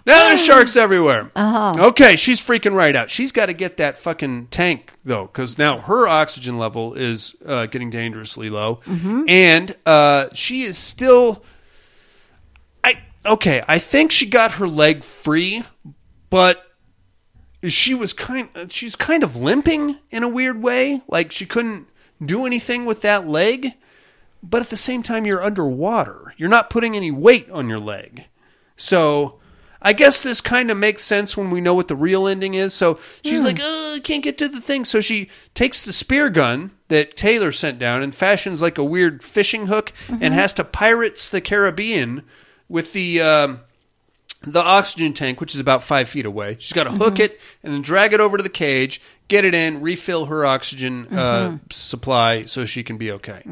Now there's sharks everywhere. Uh-huh. Okay, she's freaking right out. She's got to get that fucking tank though, because now her oxygen level is uh, getting dangerously low, and uh, she is still. I okay. I think she got her leg free, but she was kind. She's kind of limping in a weird way. Like she couldn't do anything with that leg, but at the same time, you're underwater. You're not putting any weight on your leg, so. I guess this kind of makes sense when we know what the real ending is. So she's hmm. like, oh, I can't get to the thing. So she takes the spear gun that Taylor sent down and fashions like a weird fishing hook and mm-hmm. has to pirates the Caribbean with the um, the oxygen tank, which is about five feet away. She's got to hook mm-hmm. it and then drag it over to the cage, get it in, refill her oxygen uh, mm-hmm. supply so she can be okay.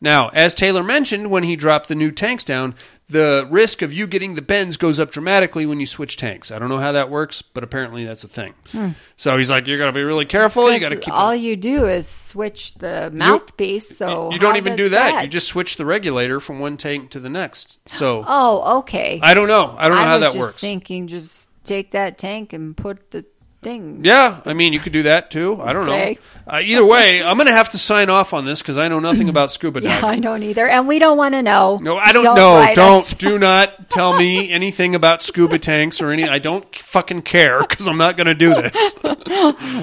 Now, as Taylor mentioned when he dropped the new tanks down, the risk of you getting the bends goes up dramatically when you switch tanks. I don't know how that works, but apparently that's a thing. Hmm. So he's like, you got to be really careful. You got to keep. all it- you do is switch the mouthpiece. So you don't even do that. You just switch the regulator from one tank to the next. So Oh, okay. I don't know. I don't know how was that just works. Thinking, just take that tank and put the thing. Yeah, I mean, you could do that too. I don't Okay. know. Uh, either way, I'm going to have to sign off on this because I know nothing about scuba Yeah, diving. I don't either, and we don't want to know. No, I don't, know. Don't us. do not tell me anything about scuba tanks or any. I don't fucking care because I'm not going to do this.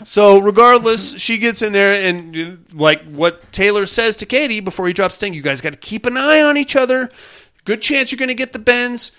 so regardless, she gets in there and like what Taylor says to Katie before he drops the thing. You guys got to keep an eye on each other. Good chance you're going to get the bends.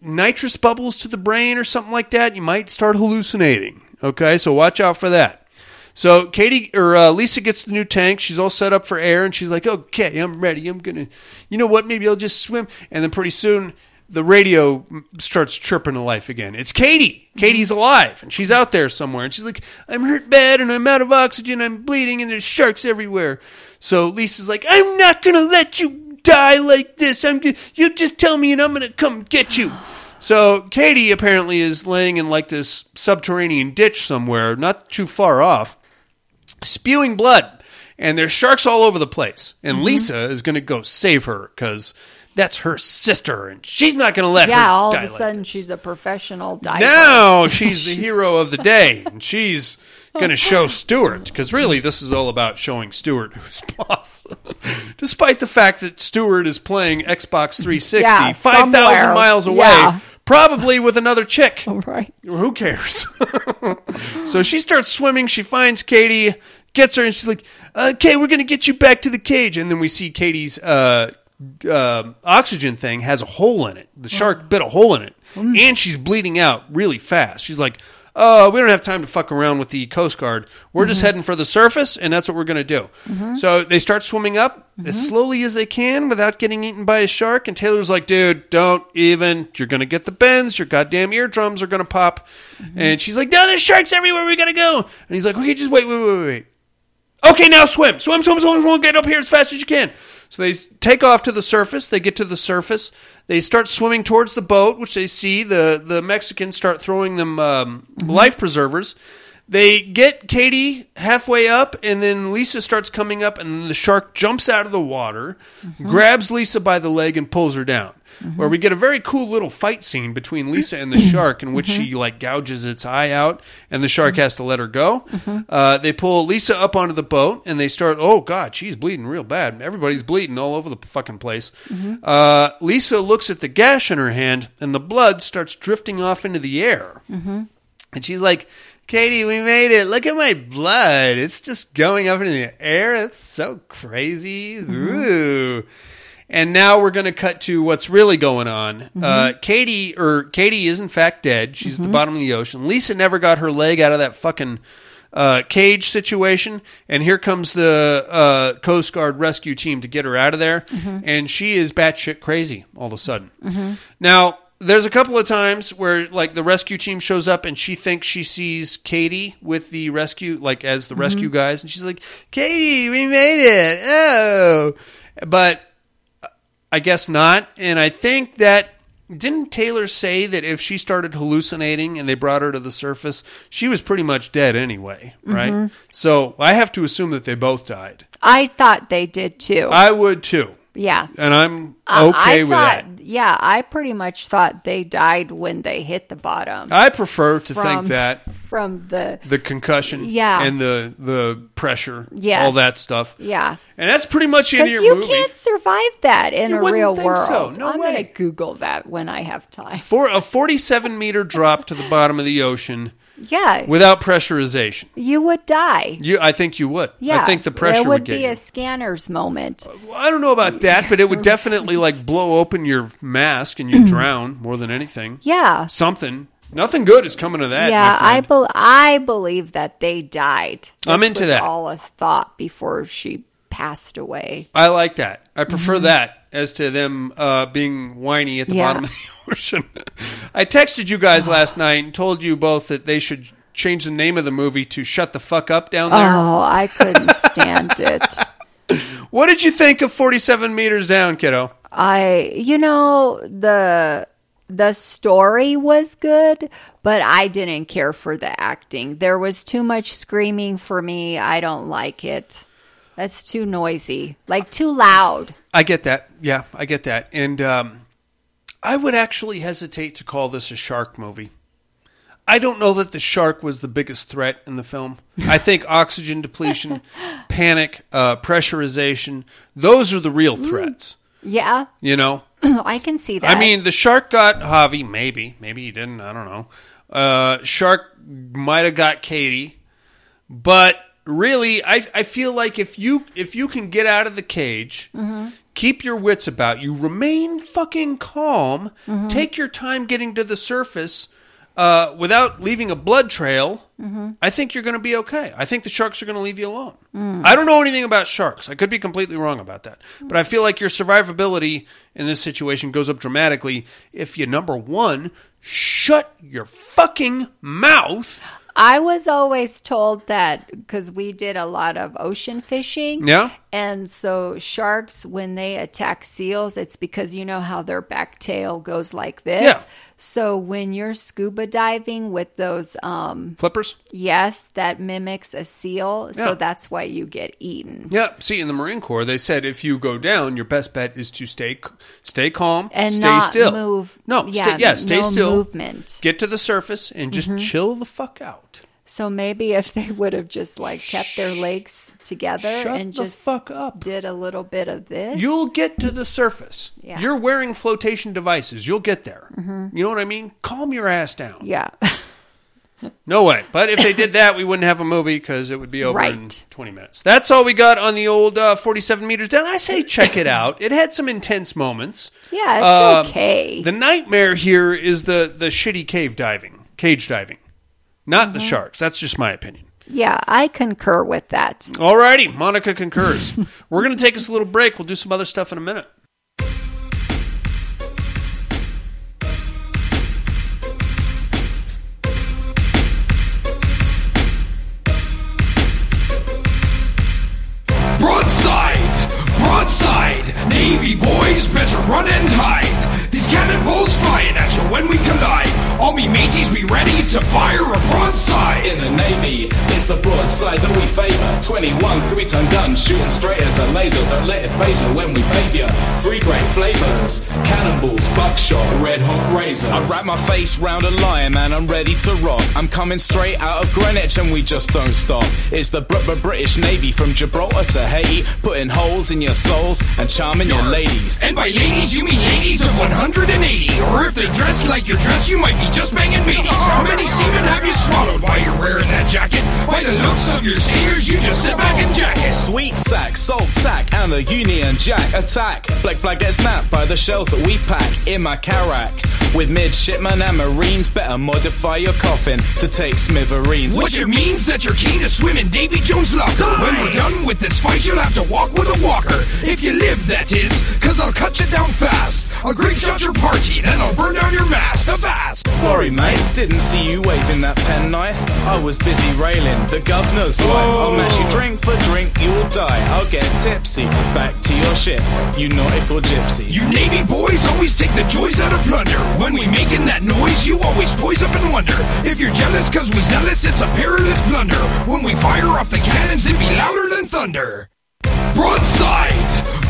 Nitrous bubbles to the brain or something like that. You might start hallucinating. Okay, so watch out for that. So Katie or uh, Lisa gets the new tank. She's all set up for air, and she's like, "Okay, I'm ready. I'm gonna, you know what? Maybe I'll just swim." And then pretty soon, the radio starts chirping to life again. It's Katie. Katie's alive, and she's out there somewhere. And she's like, "I'm hurt bad, and I'm out of oxygen. I'm bleeding, and there's sharks everywhere." So Lisa's like, "I'm not gonna let you die like this. I'm. g- You just tell me, and I'm gonna come get you." So Katie apparently is laying in like this subterranean ditch somewhere, not too far off, spewing blood, and there's sharks all over the place. Mm-hmm. And Lisa is going to go save her because that's her sister, and she's not going to let her Yeah, all of a like sudden this. she's a professional diver. Now she's the hero of the day, and she's going to show Stuart because really this is all about showing Stuart who's boss. Despite the fact that Stuart is playing Xbox 360 Yeah, five thousand miles away, Yeah. probably with another chick. Right. Who cares? so she starts swimming. She finds Katie, gets her, and she's like, "Okay, we're gonna get you back to the cage." And then we see Katie's uh, uh, oxygen thing has a hole in it. The shark bit a hole in it, and she's bleeding out really fast. She's like, "Oh, we don't have time to fuck around with the Coast Guard. We're just mm-hmm. heading for the surface, and that's what we're gonna do." Mm-hmm. So they start swimming up as mm-hmm. slowly as they can without getting eaten by a shark. And Taylor's like, "Dude, don't even. You're gonna get the bends. Your goddamn eardrums are gonna pop." And she's like, "No, there's sharks everywhere. We gotta go." And he's like, "Okay, just wait, wait, wait, wait, wait." Okay, now swim, swim, swim, swim, swim. Get up here as fast as you can. So they take off to the surface. They get to the surface. They start swimming towards the boat, which they see. the The Mexicans start throwing them um, life preservers. They get Katie halfway up, and then Lisa starts coming up, and then the shark jumps out of the water, grabs Lisa by the leg, and pulls her down. Where we get a very cool little fight scene between Lisa and the shark, in which she mm-hmm. like gouges its eye out, and the shark has to let her go. Mm-hmm. Uh, they pull Lisa up onto the boat, and they start. Oh God, she's bleeding real bad. Everybody's bleeding all over the fucking place. Mm-hmm. Uh, Lisa looks at the gash in her hand, and the blood starts drifting off into the air. And she's like, Katie, we made it. Look at my blood. It's just going up into the air. It's so crazy. Ooh. And now we're going to cut to what's really going on. Uh, Katie, or Katie is in fact dead. She's at the bottom of the ocean. Lisa never got her leg out of that fucking uh, cage situation, and here comes the uh, Coast Guard rescue team to get her out of there, and she is batshit crazy all of a sudden. Now, there's a couple of times where like the rescue team shows up and she thinks she sees Katie with the rescue, like as the rescue guys, and she's like, "Katie, we made it!" Oh, but I guess not. And I think that didn't Taylor say that if she started hallucinating and they brought her to the surface, she was pretty much dead anyway, mm-hmm. right? So I have to assume that they both died. I thought they did too. I would too, yeah. and I'm Uh, okay I with thought, that. Yeah, I pretty much thought they died when they hit the bottom. I prefer to from, think that from the the concussion, Yeah. and the the pressure, Yes. all that stuff, yeah. and that's pretty much Because your you movie. can't survive that in You a real think world. so. No I'm way. gonna Google that when I have time. For a 47 meter drop to the bottom of the ocean Yeah, without pressurization, you would die. you, I think you would. Yeah, I think the pressure It would, get be you. a scanner's moment. I don't know about that, but it would definitely like blow open your mask and you drown more than anything. Yeah, Something. Nothing good is coming to that. yeah. I be- I believe that they died. I'm into was that. All a thought before she passed away. I like that. I prefer mm-hmm. that as to them uh, being whiny at the. Yeah. bottom of the ocean. I texted you guys last night and told you both that they should change the name of the movie to "Shut the Fuck Up" down there. Oh, I couldn't stand it. What did you think of 47 meters down, kiddo? I, you know, the the story was good, but I didn't care for the acting. There was too much screaming for me. I don't like it. That's too noisy, like too loud. I get that. Yeah, I get that. And um, I would actually hesitate to call this a shark movie. I don't know that the shark was the biggest threat in the film. I think oxygen depletion, panic, uh, pressurization, those are the real threats. Yeah, You know? I can see that. I mean, the shark got Javi, maybe. Maybe he didn't. I don't know. Uh, shark might have got Katie. But really, I, I feel like if you if you can get out of the cage, keep your wits about you, remain fucking calm, take your time getting to the surface uh, without leaving a blood trail, I think you're going to be okay. I think the sharks are going to leave you alone. I don't know anything about sharks. I could be completely wrong about that. But I feel like your survivability in this situation goes up dramatically if you, number one, shut your fucking mouth. I was always told that because we did a lot of ocean fishing. Yeah. And so sharks, when they attack seals, it's because you know how their back tail goes like this. Yeah. So when you're scuba diving with those, um, Flippers? yes, that mimics a seal. Yeah. So that's why you get eaten. Yeah. See, in the Marine Corps, they said if you go down, your best bet is to stay stay calm, And stay not still. move. No, yeah, stay, yeah, stay no still. movement. Mm-hmm. Get to the surface and just chill the fuck out. So maybe if they would have just like kept their legs together Shut and just fuck up. did a little bit of this. You'll get to the surface. Yeah. You're wearing flotation devices. You'll get there. You know what I mean? Calm your ass down. yeah. No way. But if they did that, we wouldn't have a movie because it would be over in 20 minutes. That's all we got on the old uh, 47 meters down. I say check it out. It had some intense moments. Yeah, it's Um, okay. The nightmare here is the, the shitty cave diving, cage diving, not Mm-hmm. the sharks. That's just my opinion. Yeah, I concur with that. Alrighty, Monika concurs. We're going to take us a little break. We'll do some other stuff in a minute. Broadside, broadside, Navy boys better run and hide. Cannonballs flying at you when we collide. All me mateys be ready to fire a broadside. In the Navy, it's the broadside that we favor. 21 three ton guns shooting straight as a laser. Don't let it phase you when we pave ya. Three great flavors cannonballs, buckshot, red hot razors. I wrap my face round a lion, man, I'm ready to rock. I'm coming straight out of Greenwich and we just don't stop. It's the Br- Br- British Navy from Gibraltar to Haiti, putting holes in your souls and charming your ladies. And by ladies, you mean ladies of 180. Or if they're dressed like you're dressed, you might be just banging mateys. How many seamen have you swallowed while you're wearing that jacket? By the looks of your seniors, you just sit back and jack it. Sweet sack, salt sack, and the Union Jack attack. Black flag gets snapped by the shells that we pack in my carrack. With midshipmen and marines, better modify your coffin to take smithereens. Which it means that you're keen to swim in Davy Jones' locker. When we're done with this fight, you'll have to walk with a walker. If you live, that is, cause I'll cut you down fast. I'll grape shot your party, then I'll burn down your mast. Avast! Sorry, mate, didn't see you waving that penknife. I was busy railing the governor's wife. I'll mash you drink for drink, you'll die. I'll get tipsy. Back to your ship, you nautical gypsy. You Navy boys always take the joys out of plunder. When we making that noise, you always poise up and wonder. If you're jealous cause we zealous, it's a perilous blunder. When we fire off the cannons, it be louder than thunder. Broadside,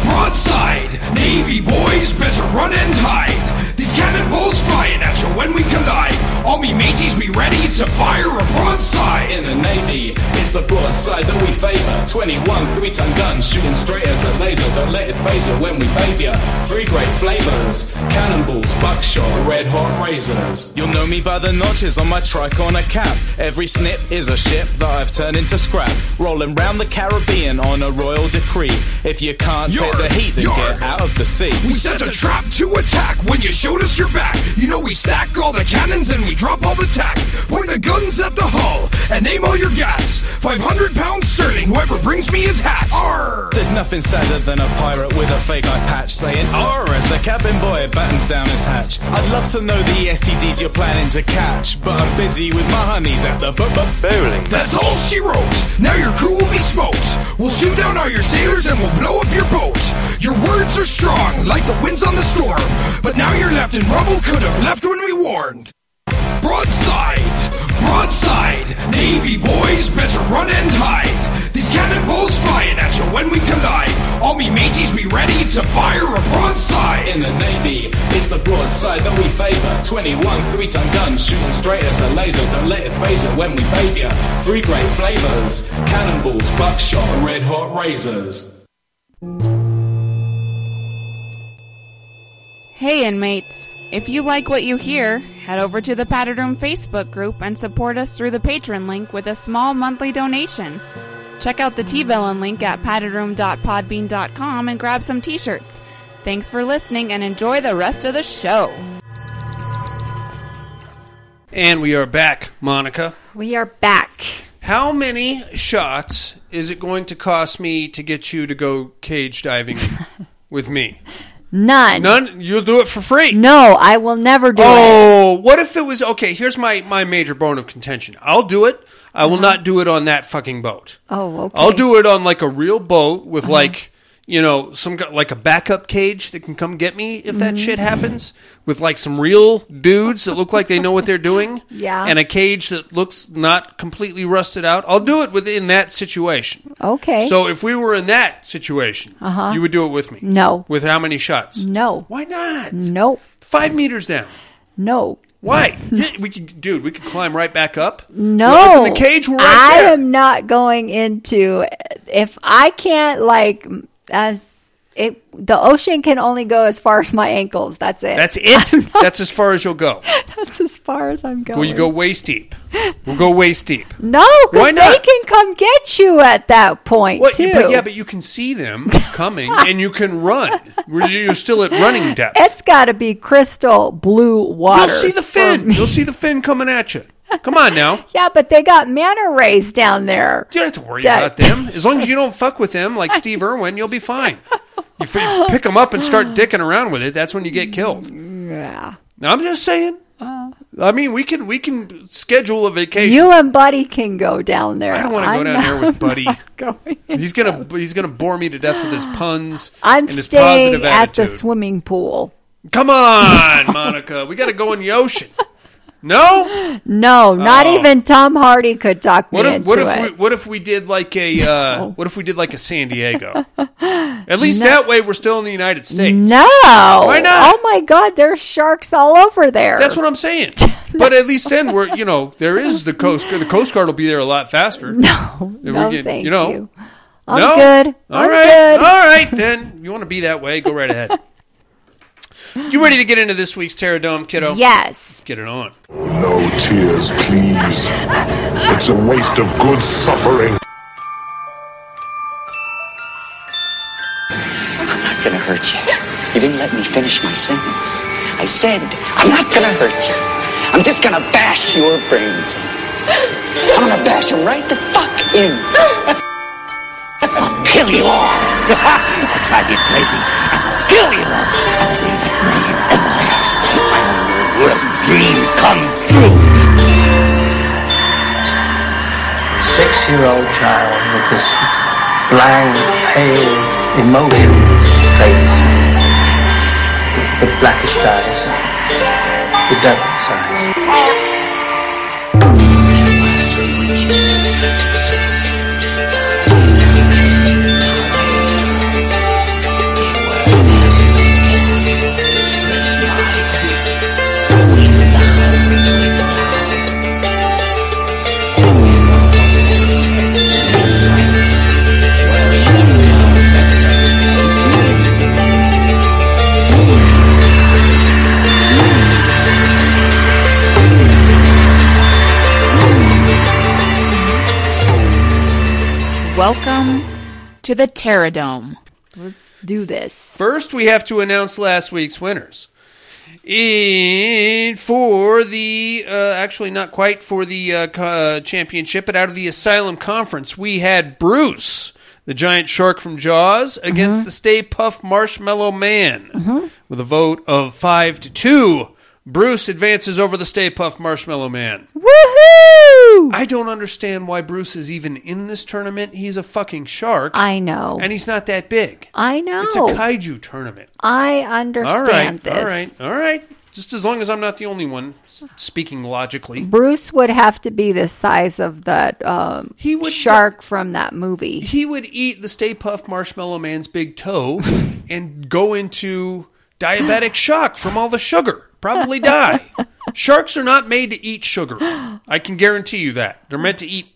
broadside, Navy boys better run and hide. Cannonballs flying at you when we collide. All me mateys be ready to fire a broadside. In the Navy, it's the broadside that we favor. 21 three ton guns shooting straight as a laser. Don't let it phase you when we bathe. Three great flavors cannonballs, buckshot, red hot razors. You'll know me by the notches on my tricorner cap. Every snip is a ship that I've turned into scrap. Rolling round the Caribbean on a royal decree. If you can't take the heat, then get out of the sea. We set a trap to attack when you showed us your back. You know we stack all the cannons and we drop all the tack. Point the guns at the hull and aim all your gas. 500 pounds sterling, whoever brings me his hat. Arr! There's nothing sadder than a pirate with a fake eye patch saying R as the cabin boy battens down his hatch. I'd love to know the STDs you're planning to catch, but I'm busy with my honeys at the bowling. That's all she wrote. Now your crew will be smoked. We'll shoot down all your sailors and we'll blow up your boat. Your words are strong, like the winds on the storm. But now you're left in rubble, could have left when we warned. Broadside, broadside, Navy boys better run and hide. These cannonballs flying at you when we collide. All me mateys be ready to fire a broadside. In the Navy, it's the broadside that we favor. 21 three ton guns shooting straight as a laser. Don't let it phase you when we bathe ya. Three great flavors cannonballs, buckshot, red hot razors. Hey, inmates. If you like what you hear, head over to the Padded Room Facebook group and support us through the Patreon link with a small monthly donation. Check out the T-Villain link at paddedroom.podbean.com and grab some t-shirts. Thanks for listening and enjoy the rest of the show. And we are back, Monika. We are back. How many shots is it going to cost me to get you to go cage diving with me? None. None. You'll do it for free. No, I will never do it. Oh, what if it was okay? Here's my my major bone of contention. I'll do it. I will uh-huh. not do it on that fucking boat. Oh, okay. I'll do it on like a real boat with uh-huh. like you know some like a backup cage that can come get me if that Mhm. shit happens. With like some real dudes that look like they know what they're doing. Yeah. And a cage that looks not completely rusted out. I'll do it within that situation. Okay. So if we were in that situation, Uh-huh. you would do it with me. No. With how many shots? No. Why not? Nope. Five meters down. No. Why? We could, dude. We could climb right back up. No. Open the cage. We're right I there. am not going into if I can't like as it the ocean can only go as far as my ankles. That's it. That's it. That's as far as you'll go. That's as far as I'm going. Will you go waist deep? We'll go waist deep. No, because they can come get you at that point too. But yeah, but you can see them coming, and you can run. You're still at running depth. it's got to be crystal blue water. You'll see the fin. You'll see the fin coming at you. Come on now. Yeah, but they got manta rays down there. You don't have to worry That- about them. As long as you don't fuck with them like Steve Irwin, you'll be fine. You pick them up and start dicking around with it. That's when you get killed. Yeah. I'm just saying. Uh. I mean, we can we can schedule a vacation. You and Buddy can go down there. I don't want to go down there with Buddy. going He's gonna he's gonna bore me to death with his puns I'm and his staying positive at the swimming pool. Come on, Monika. We got to go in the ocean. No. No, not Oh. even Tom Hardy could talk me What if into what if it. we what if we did like a uh, what if we did like a San Diego? At least that way we're still in the United States. no. Why not? Oh my God, there's sharks all over there. That's what I'm saying. But at least then we're you know there is the coast the Coast Guard will be there a lot faster. No, no, get- thank you know. you. I'm no? good. All I'm right. good. All right then. You want to be that way? Go right ahead. You ready to get into this week's Terradome, kiddo? Yes. Let's Get it on. No tears, please. It's a waste of good suffering. I'm not gonna hurt you. You didn't let me finish my sentence. I said, I'm not gonna hurt you. I'm just gonna bash your brains in. I'm gonna bash them right the fuck in. I'll kill you all. I'll drive you crazy. I'll kill you all. Worst dream come true. Six-year-old child with this blank, pale, emotionless face, with blackish eyes, the devil's eyes. Welcome to the Terradome. Let's do this. First, we have to announce last week's winners. In for the uh, actually not quite for the uh, uh, championship, but out of the Asylum Conference, we had Bruce, the giant shark from Jaws, against the Stay Puft Marshmallow Man, with a vote of five to two. Bruce advances over the Stay Puft Marshmallow Man. Woohoo! I don't understand why Bruce is even in this tournament. He's a fucking shark, I know. and he's not that big. I know. It's a kaiju tournament. I understand right, this. all right, all right. Just as long as I'm not the only one speaking logically. Bruce would have to be the size of that um, He would- shark from that movie. He would eat the Stay Puft Marshmallow Man's big toe and go into diabetic shock from all the sugar. Probably die. Sharks are not made to eat sugar. I can guarantee you that. They're meant to eat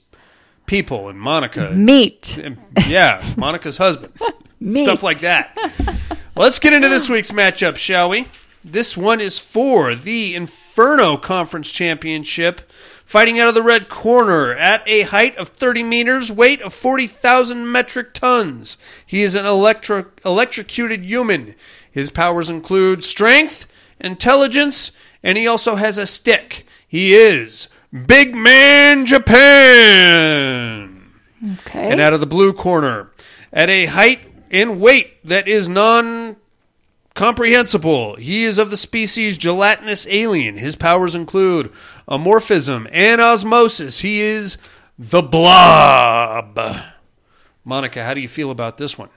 people and Monika. Meat. And- yeah, Monika's husband. Meat. Stuff like that. Let's get into this week's matchup, shall we? This one is for the Inferno Conference Championship. Fighting out of the red corner at a height of 30 meters, weight of 40,000 metric tons. He is an electro- electrocuted human. His powers include strength, intelligence, and he also has a stick. He is Big Man Japan. Okay. And out of the blue corner, at a height and weight that is non comprehensible, he is of the species gelatinous alien. His powers include amorphism and osmosis. He is the blob. Monika, how do you feel about this one?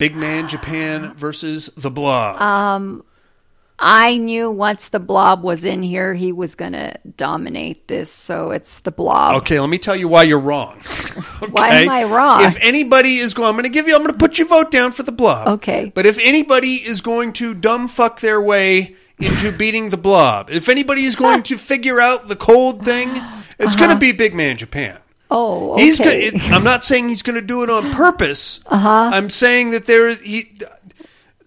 Big Man Japan versus the blob. um, I knew once the blob was in here, he was going to dominate this. So it's the blob. Okay, let me tell you why you're wrong. Why am I wrong? If anybody is going, I'm going to give you, I'm going to put your vote down for the blob. Okay. But if anybody is going to dumb fuck their way into beating the blob, if anybody is going to figure out the cold thing, it's going to be Big Man Japan. Oh, okay. He's going I'm not saying he's going to do it on purpose. Uh-huh. I'm saying that there he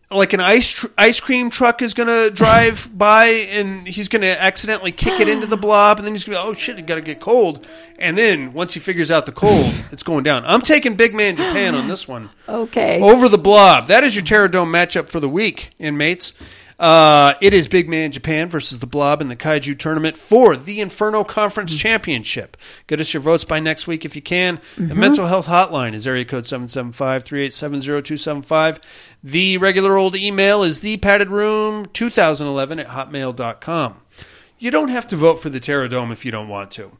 like an ice tr- ice cream truck is going to drive by and he's going to accidentally kick it into the blob and then he's going to be, oh shit it got to get cold and then once he figures out the cold it's going down. I'm taking Big Man Japan on this one. Okay. Over the blob. That is your Terradome matchup for the week, inmates. Uh, it is Big Man Japan versus the Blob in the Kaiju tournament for the Inferno Conference Championship. Get us your votes by next week if you can. The mental health hotline is area code 775-387-0275. The regular old email is thepaddedroom2011 at hotmail.com. You don't have to vote for the Terradome if you don't want to.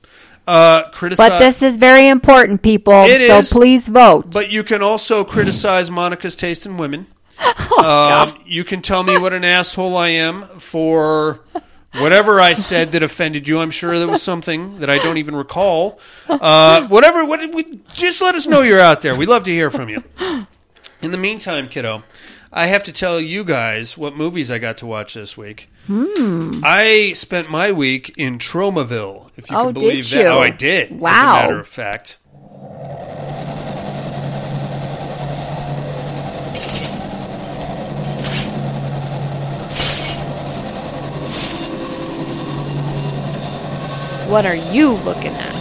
Uh, criticize, But this is very important, people. It so is. please vote. but you can also criticize Monika's taste in women. Oh, um, you can tell me what an asshole I am for whatever I said that offended you. I'm sure there was something that I don't even recall. Uh, whatever, what, we, just let us know you're out there. We'd love to hear from you. In the meantime, kiddo, I have to tell you guys what movies I got to watch this week. Hmm. I spent my week in Tromaville, if you Oh, can believe that. you? Oh, I did. As a Wow. matter of fact. What are you looking at?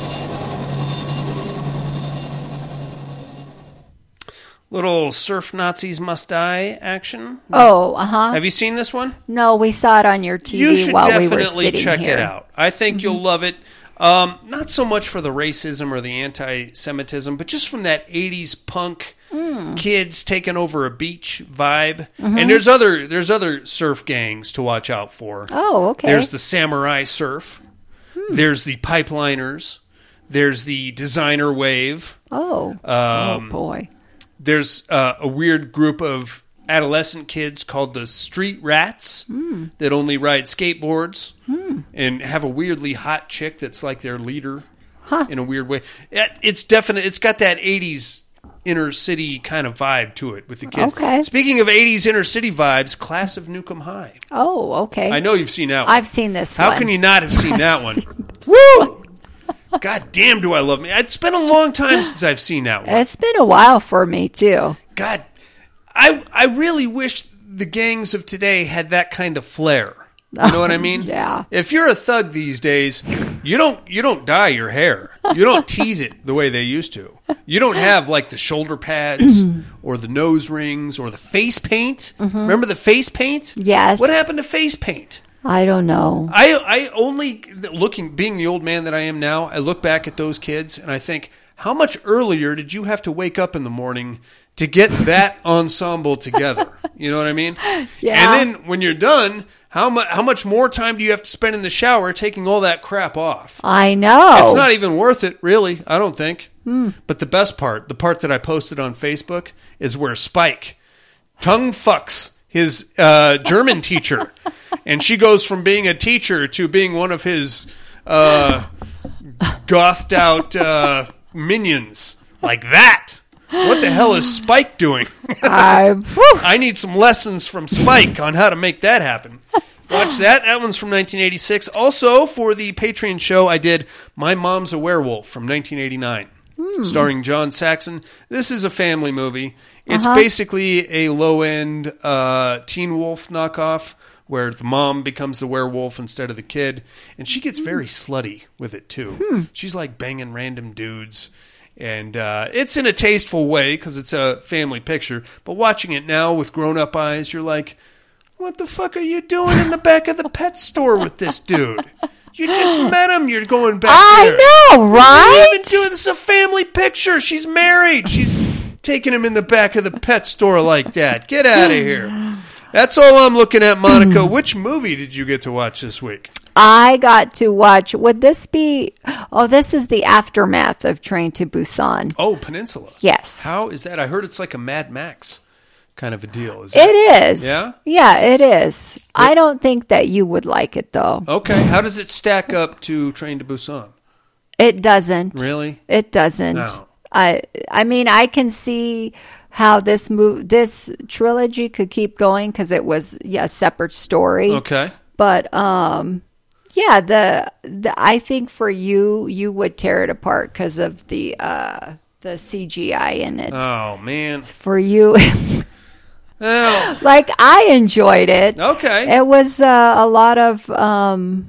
Little surf Nazis must die action. Oh, uh huh. Have you seen this one? No, we saw it on your TV you should while we were definitely sitting check here. Mm-hmm. it out. I think you'll love it. Um, not so much for the racism or the anti-Semitism, but just from that '80s punk Mm. kids taking over a beach vibe. Mhm. And there's other there's other surf gangs to watch out for. Oh, okay. There's the Samurai Surf. There's the Pipeliners. There's the Designer Wave. Oh, Um, oh boy. There's uh, a weird group of adolescent kids called the Street Rats Hmm. that only ride skateboards and have a weirdly hot chick that's like their leader in a weird way. It's definite. It's got that '80s inner city kind of vibe to it with the kids. Okay. Speaking of '80s inner city vibes, Class of Nuke 'Em High. Oh, okay. I know you've seen that one. I've seen this How one. can you not have seen that one? seen Woo! God damn, do I love me? It's been a long time since I've seen that one. It's been a while for me too. God, I I really wish the gangs of today had that kind of flair. You know what I mean? Yeah. If you're a thug these days, you don't you don't dye your hair. You don't tease it the way they used to. You don't have like the shoulder pads mm-hmm. or the nose rings or the face paint. Mm-hmm. Remember the face paint? Yes. What happened to face paint? I don't know. I I only looking being the old man that I am now, I look back at those kids and I think how much earlier did you have to wake up in the morning to get that ensemble together? You know what I mean? Yeah. And then when you're done, how much how much more time do you have to spend in the shower taking all that crap off? I know. It's not even worth it, really. I don't think. Hmm. But the best part, the part that I posted on Facebook, is where Spike tongue fucks his uh, German teacher, and she goes from being a teacher to being one of his uh, gothed out uh, minions like that. What the hell is Spike doing? I, I need some lessons from Spike on how to make that happen. Watch that. That one's from 1986. Also, for the Patreon show, I did My Mom's a Werewolf from 1989, Hmm. starring John Saxon. This is a family movie. It's Uh-huh. basically a low end uh, Teen Wolf knockoff where the mom becomes the werewolf instead of the kid. And she gets very slutty with it, too. Hmm. She's like banging random dudes. And uh, it's in a tasteful way because it's a family picture. But watching it now with grown up eyes, you're like, what the fuck are you doing in the back of the pet store with this dude? You just met him. You're going back I there. know, What are you right? even doing? This is a family picture. She's married. She's taking him in the back of the pet store like that. Get out of here. That's all I'm looking at, Monika. Which movie did you get to watch this week? I got to watch. Would this be? Oh, this is the aftermath of Train to Busan. Oh, Peninsula. Yes. How is that? I heard it's like a Mad Max kind of a deal. Is It that- is. Yeah. Yeah, it is. I don't think that you would like it though. Okay. How does it stack up to Train to Busan? It doesn't. Really? It doesn't. No. I I mean, I can see how this move this trilogy could keep going because it was yeah, a separate story. Okay. But um yeah, the, the I think for you you would tear it apart because of the uh the CGI in it. Oh man. For you Oh. like I enjoyed it. Okay. It was uh, a lot of um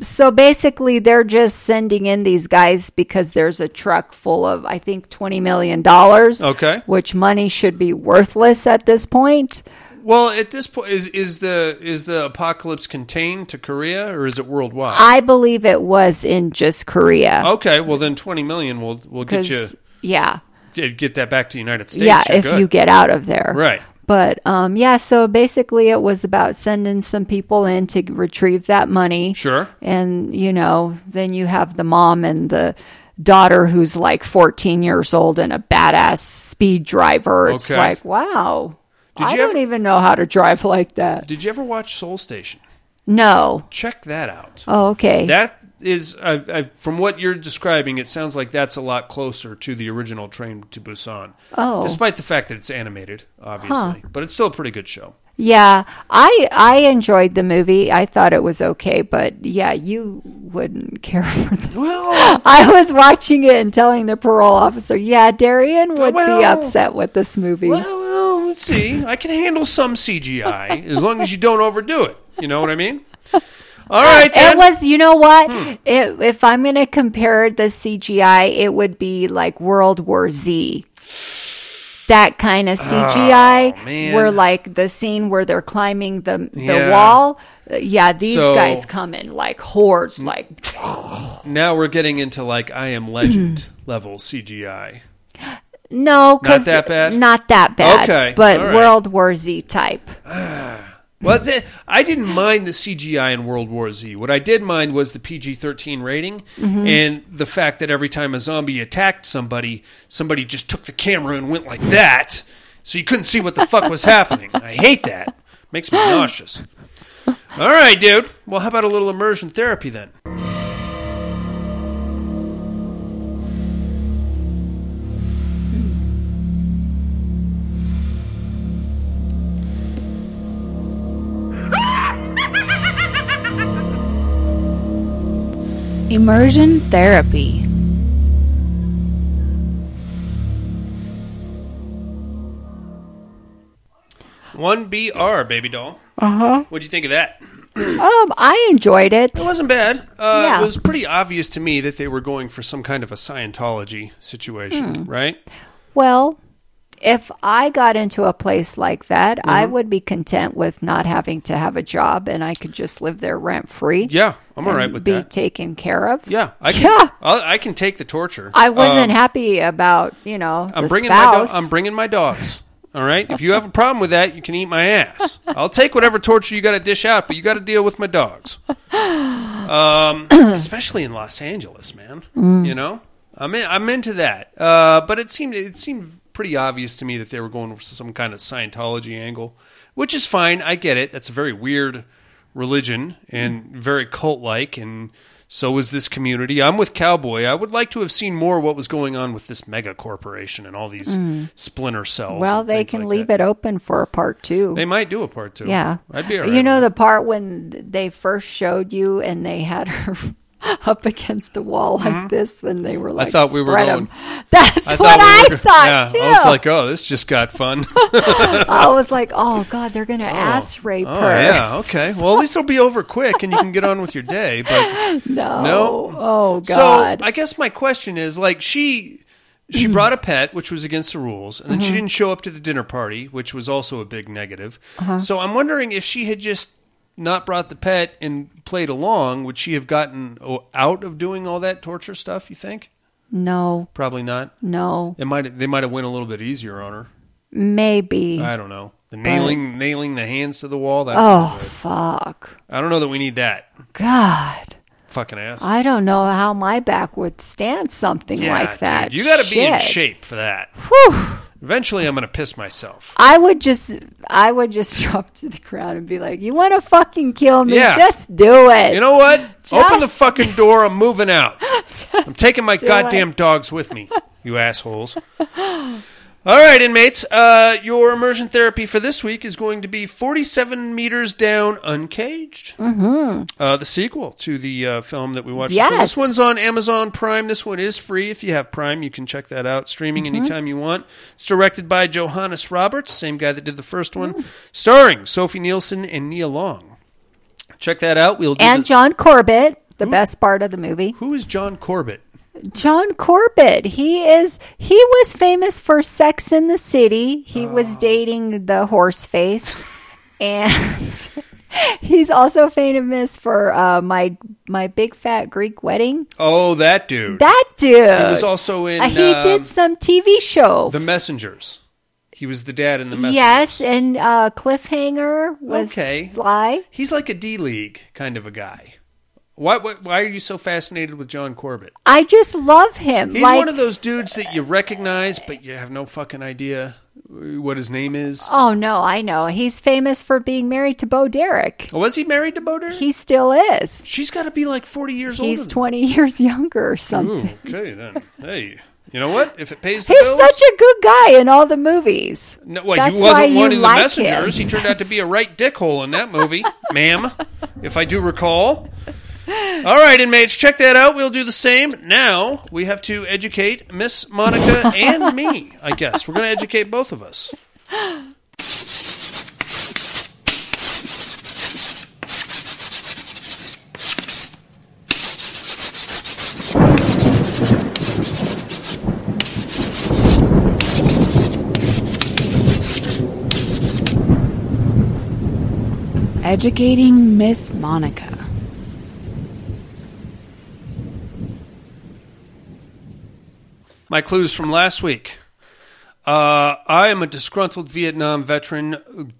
so basically they're just sending in these guys because there's a truck full of I think 20 million dollars. Okay. Which money should be worthless at this point. Well, at this point, is is the is the apocalypse contained to Korea or is it worldwide? I believe it was in just Korea. okay, well then twenty million will will get you yeah. get that back to the United States. yeah, if good. you get out of there. right. But um, yeah, so basically it was about sending some people in to retrieve that money. Sure. And, you know, then you have the mom and the daughter who's like 14 years old and a badass speed driver. It's Okay. like, wow. Did I you don't ever- even know how to drive like that. Did you ever watch Seoul Station? No. Check that out. Oh, okay. That is, I, I, from what you're describing, it sounds like that's a lot closer to the original Train to Busan. Oh. despite the fact that it's animated, obviously, but it's still a pretty good show. Yeah, I I enjoyed the movie. I thought it was okay, but yeah, you wouldn't care for this. Well, I was watching it and telling the parole officer, "Yeah, Darian would be upset with this movie." Well, let's see. I can handle some CGI as long as you don't overdo it. You know what I mean? All right, then. It was, you know what? Hmm. It, if I'm going to compare the CGI, it would be like World War Z. That kind of CGI, Oh, where like the scene where they're climbing the the Yeah. wall. Yeah, these So- guys come in like hordes, like Now we're getting into like I Am Legend level CGI. No, 'cause- that bad? Not that bad. Okay, but right. World War Z type. Well, th- I didn't mind the CGI in World War Z. What I did mind was the PG 13 rating Mhm. and the fact that every time a zombie attacked somebody, somebody just took the camera and went like that. So you couldn't see what the fuck was happening. I hate that. Makes me nauseous. All right, dude. Well, how about a little immersion therapy then? Immersion therapy. One BR, baby doll. Uh huh. What'd you think of that? Um, I enjoyed it. It wasn't bad. Uh, Yeah. It was pretty obvious to me that they were going for some kind of a Scientology situation, Hmm. right? Well, if I got into a place like that, I Mhm. would be content with not having to have a job and I could just live there rent free. Yeah, I'm all right with be that. taken care of. Yeah, I can. Yeah. I'll, I can take the torture. I wasn't Um, happy about, you know, I'm the bringing my do- I'm bringing my dogs. All right. If you have a problem with that, you can eat my ass. I'll take whatever torture you got to dish out, but you got to deal with my dogs. Um, especially in Los Angeles, man. Mm. You know, I'm in, I'm into that. Uh, but it seemed it seemed pretty obvious to me that they were going for some kind of Scientology angle, which is fine. I get it. That's a very weird religion and very cult like and so is this community. I'm with Cowboy. I would like to have seen more what was going on with this mega corporation and all these Mm. splinter cells. well, they can like leave that. it open for a part two. They might do a part two. Yeah. I'd be right. You know the part when they first showed you and they had her up against the wall like this when they were like Mm-hmm. I thought we were going. 'em. That's I what thought we I thought yeah, too. I was like, oh, this just got fun. I was like, oh god, they're gonna ass rape oh her. yeah, okay. Well, at least it'll be over quick, and you can get on with your day. But No. no. Oh god. So I guess my question is, like, she she brought a pet, which was against the rules, and then she Mhm. didn't show up to the dinner party, which was also a big negative. Uh-huh. So I'm wondering if she had just not brought the pet and played along, would she have gotten out of doing all that torture stuff? You think? no. Probably not. No. It might they might have went a little bit easier on her. Maybe. I don't know. The But- nailing nailing the hands to the wall. That's oh fuck. I don't know that we need that. God. Fucking ass. I don't know how my back would stand something Yeah, like that. dude, you got to be in shape for that. Whew. Eventually, I'm gonna piss myself. I would just, I would just drop to the ground and be like, "You want to fucking kill me? Yeah. Just do it." You know what? Open the fucking door. I'm moving out. I'm taking my goddamn it. dogs with me. You assholes. All right, inmates. Uh, your immersion therapy for this week is going to be 47 meters down, uncaged. Mm-hmm. Uh, the sequel to the uh, film that we watched. Yes. This one's on Amazon Prime. This one is free. If you have Prime, you can check that out, streaming Mhm. anytime you want. It's directed by Johannes Roberts, same guy that did the first one, starring Sophie Nielsen and Nia Long. Check that out. We'll do And the- John Corbett, the best part of the movie. Who is John Corbett? John Corbett. He is. He was famous for Sex in the City. He Oh. was dating the horse face, and he's also famous for uh, my my big fat Greek wedding. Oh, that dude. That dude. He was also in. Uh, he um, did some TV show. The Messengers. He was the dad in the Messengers. Yes, and uh, Cliffhanger was Okay. Sly. He's like a D League kind of a guy. Why, why? Why are you so fascinated with John Corbett? I just love him. He's like, one of those dudes that you recognize, but you have no fucking idea what his name is. Oh no, I know. He's famous for being married to Bo Derek. Oh, was he married to Bo Derek? He still is. She's got to be like forty years old. He's twenty years younger or Ooh, something. okay then. Hey, you know what? If it pays the He's bills, such a good guy in all the movies. No, well, That's he why wasn't one of the like messengers. him. He turned out to be a right dickhole in that movie, ma'am, if I do recall. All right, inmates, check that out. We'll do the same. Now we have to educate Miss Monika and me, I guess. We're going to educate both of us. Educating Miss Monika. My clues from last week. Uh, I am a disgruntled Vietnam veteran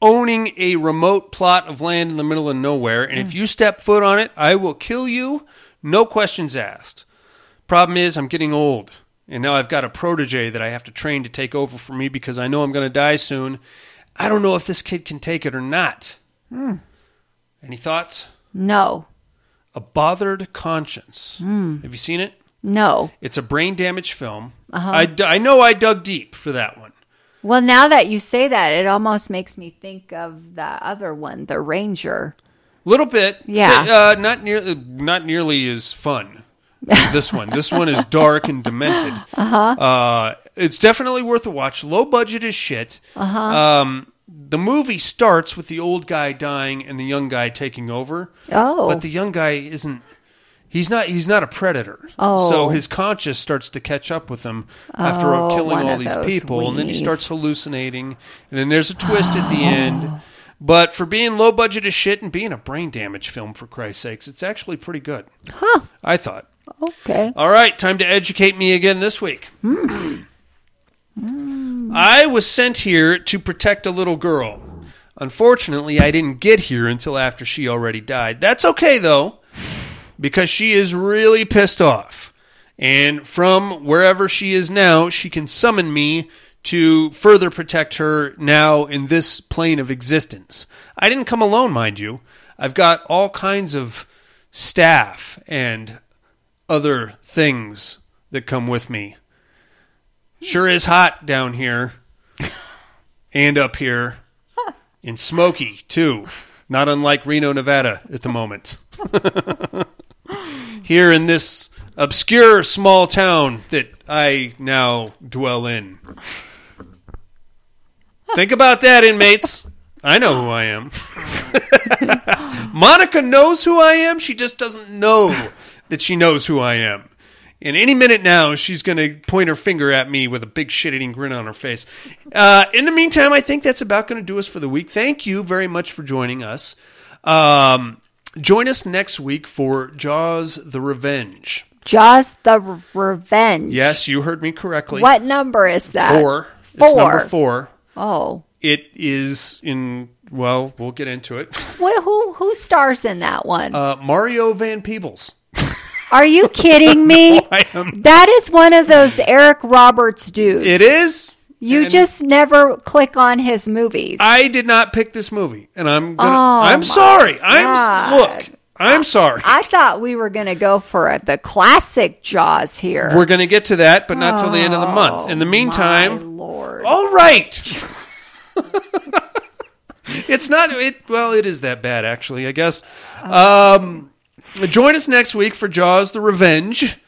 owning a remote plot of land in the middle of nowhere, and if you step foot on it, I will kill you, no questions asked. Problem is, I'm getting old, and now I've got a protege that I have to train to take over for me because I know I'm going to die soon. I don't know if this kid can take it or not. Hmm. Any thoughts? No. A Bothered Conscience. Hmm. Have you seen it? No. It's a brain damage film. Uh-huh. I, d- I know I dug deep for that one. Well, now that you say that, it almost makes me think of the other one, the Ranger. Little bit. Yeah. Sa- Uh, not nearly not nearly as fun. this one. This one is dark and demented. Uh-huh. Uh, it's definitely worth a watch. Low budget as shit. Uh-huh. Um, the movie starts with the old guy dying and the young guy taking over. Oh. But the young guy isn't. He's not. He's not a predator. Oh. So his conscience starts to catch up with him after Oh, killing all these people, and then he starts hallucinating, and then there's a twist at the end. But for being low budget as shit and being a brain damage film, for Christ's sakes, it's actually pretty good. Huh. I thought. Okay. All right, time to educate me again this week. I was sent here to protect a little girl. Unfortunately, I didn't get here until after she already died. That's okay, though, because she is really pissed off. And from wherever she is now, she can summon me to further protect her now in this plane of existence. I didn't come alone, mind you. I've got all kinds of staff and other things that come with me. Sure is hot down here and up here. And smoky, too. Not unlike Reno, Nevada at the moment. here in this obscure small town that I now dwell in. Think about that, inmates. I know who I am. Monika knows who I am. She just doesn't know that she knows who I am. And any minute now, she's going to point her finger at me with a big shit eating grin on her face. Uh, in the meantime, I think that's about going to do us for the week. Thank you very much for joining us. Um, join us next week for Jaws the Revenge. Jaws the Re- Revenge. Yes, you heard me correctly. What number is that? Four. Four. It's number four. Oh. It is in, well, we'll get into it. Well, who who stars in that one? Uh, Mario Van Peebles. Are you kidding me? I am. That is one of those Eric Roberts dudes. It is. You and- just never click on his movies. I did not pick this movie, and I'm gonna. Oh, I'm sorry. I'm God. look. I'm sorry. I thought we were going to go for a, the classic Jaws here. We're going to get to that, but not till the end of the month. In the Oh, meantime, Lord. all right. it's not. It well, it is that bad actually. I guess. Um, join us next week for Jaws: The Revenge.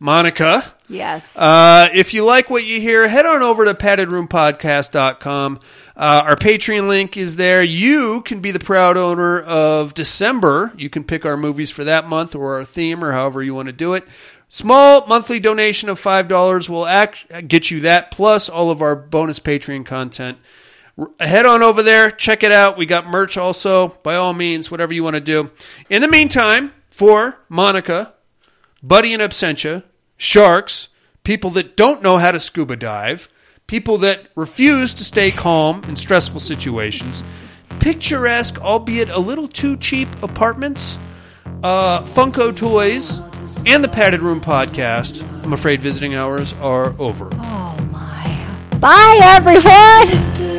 Monika. Yes. Uh, if you like what you hear, head on over to paddedroompodcast.com. Uh, our Patreon link is there. You can be the proud owner of December. You can pick our movies for that month or our theme or however you want to do it. Small monthly donation of $5 will act, get you that plus all of our bonus Patreon content. Head on over there, check it out. We got merch also. By all means, whatever you want to do. In the meantime, for Monika, Buddy and Absentia, sharks, people that don't know how to scuba dive, people that refuse to stay calm in stressful situations, picturesque, albeit a little too cheap apartments, uh, Funko toys, and the Padded Room podcast. I'm afraid visiting hours are over. Oh my. Bye, everyone!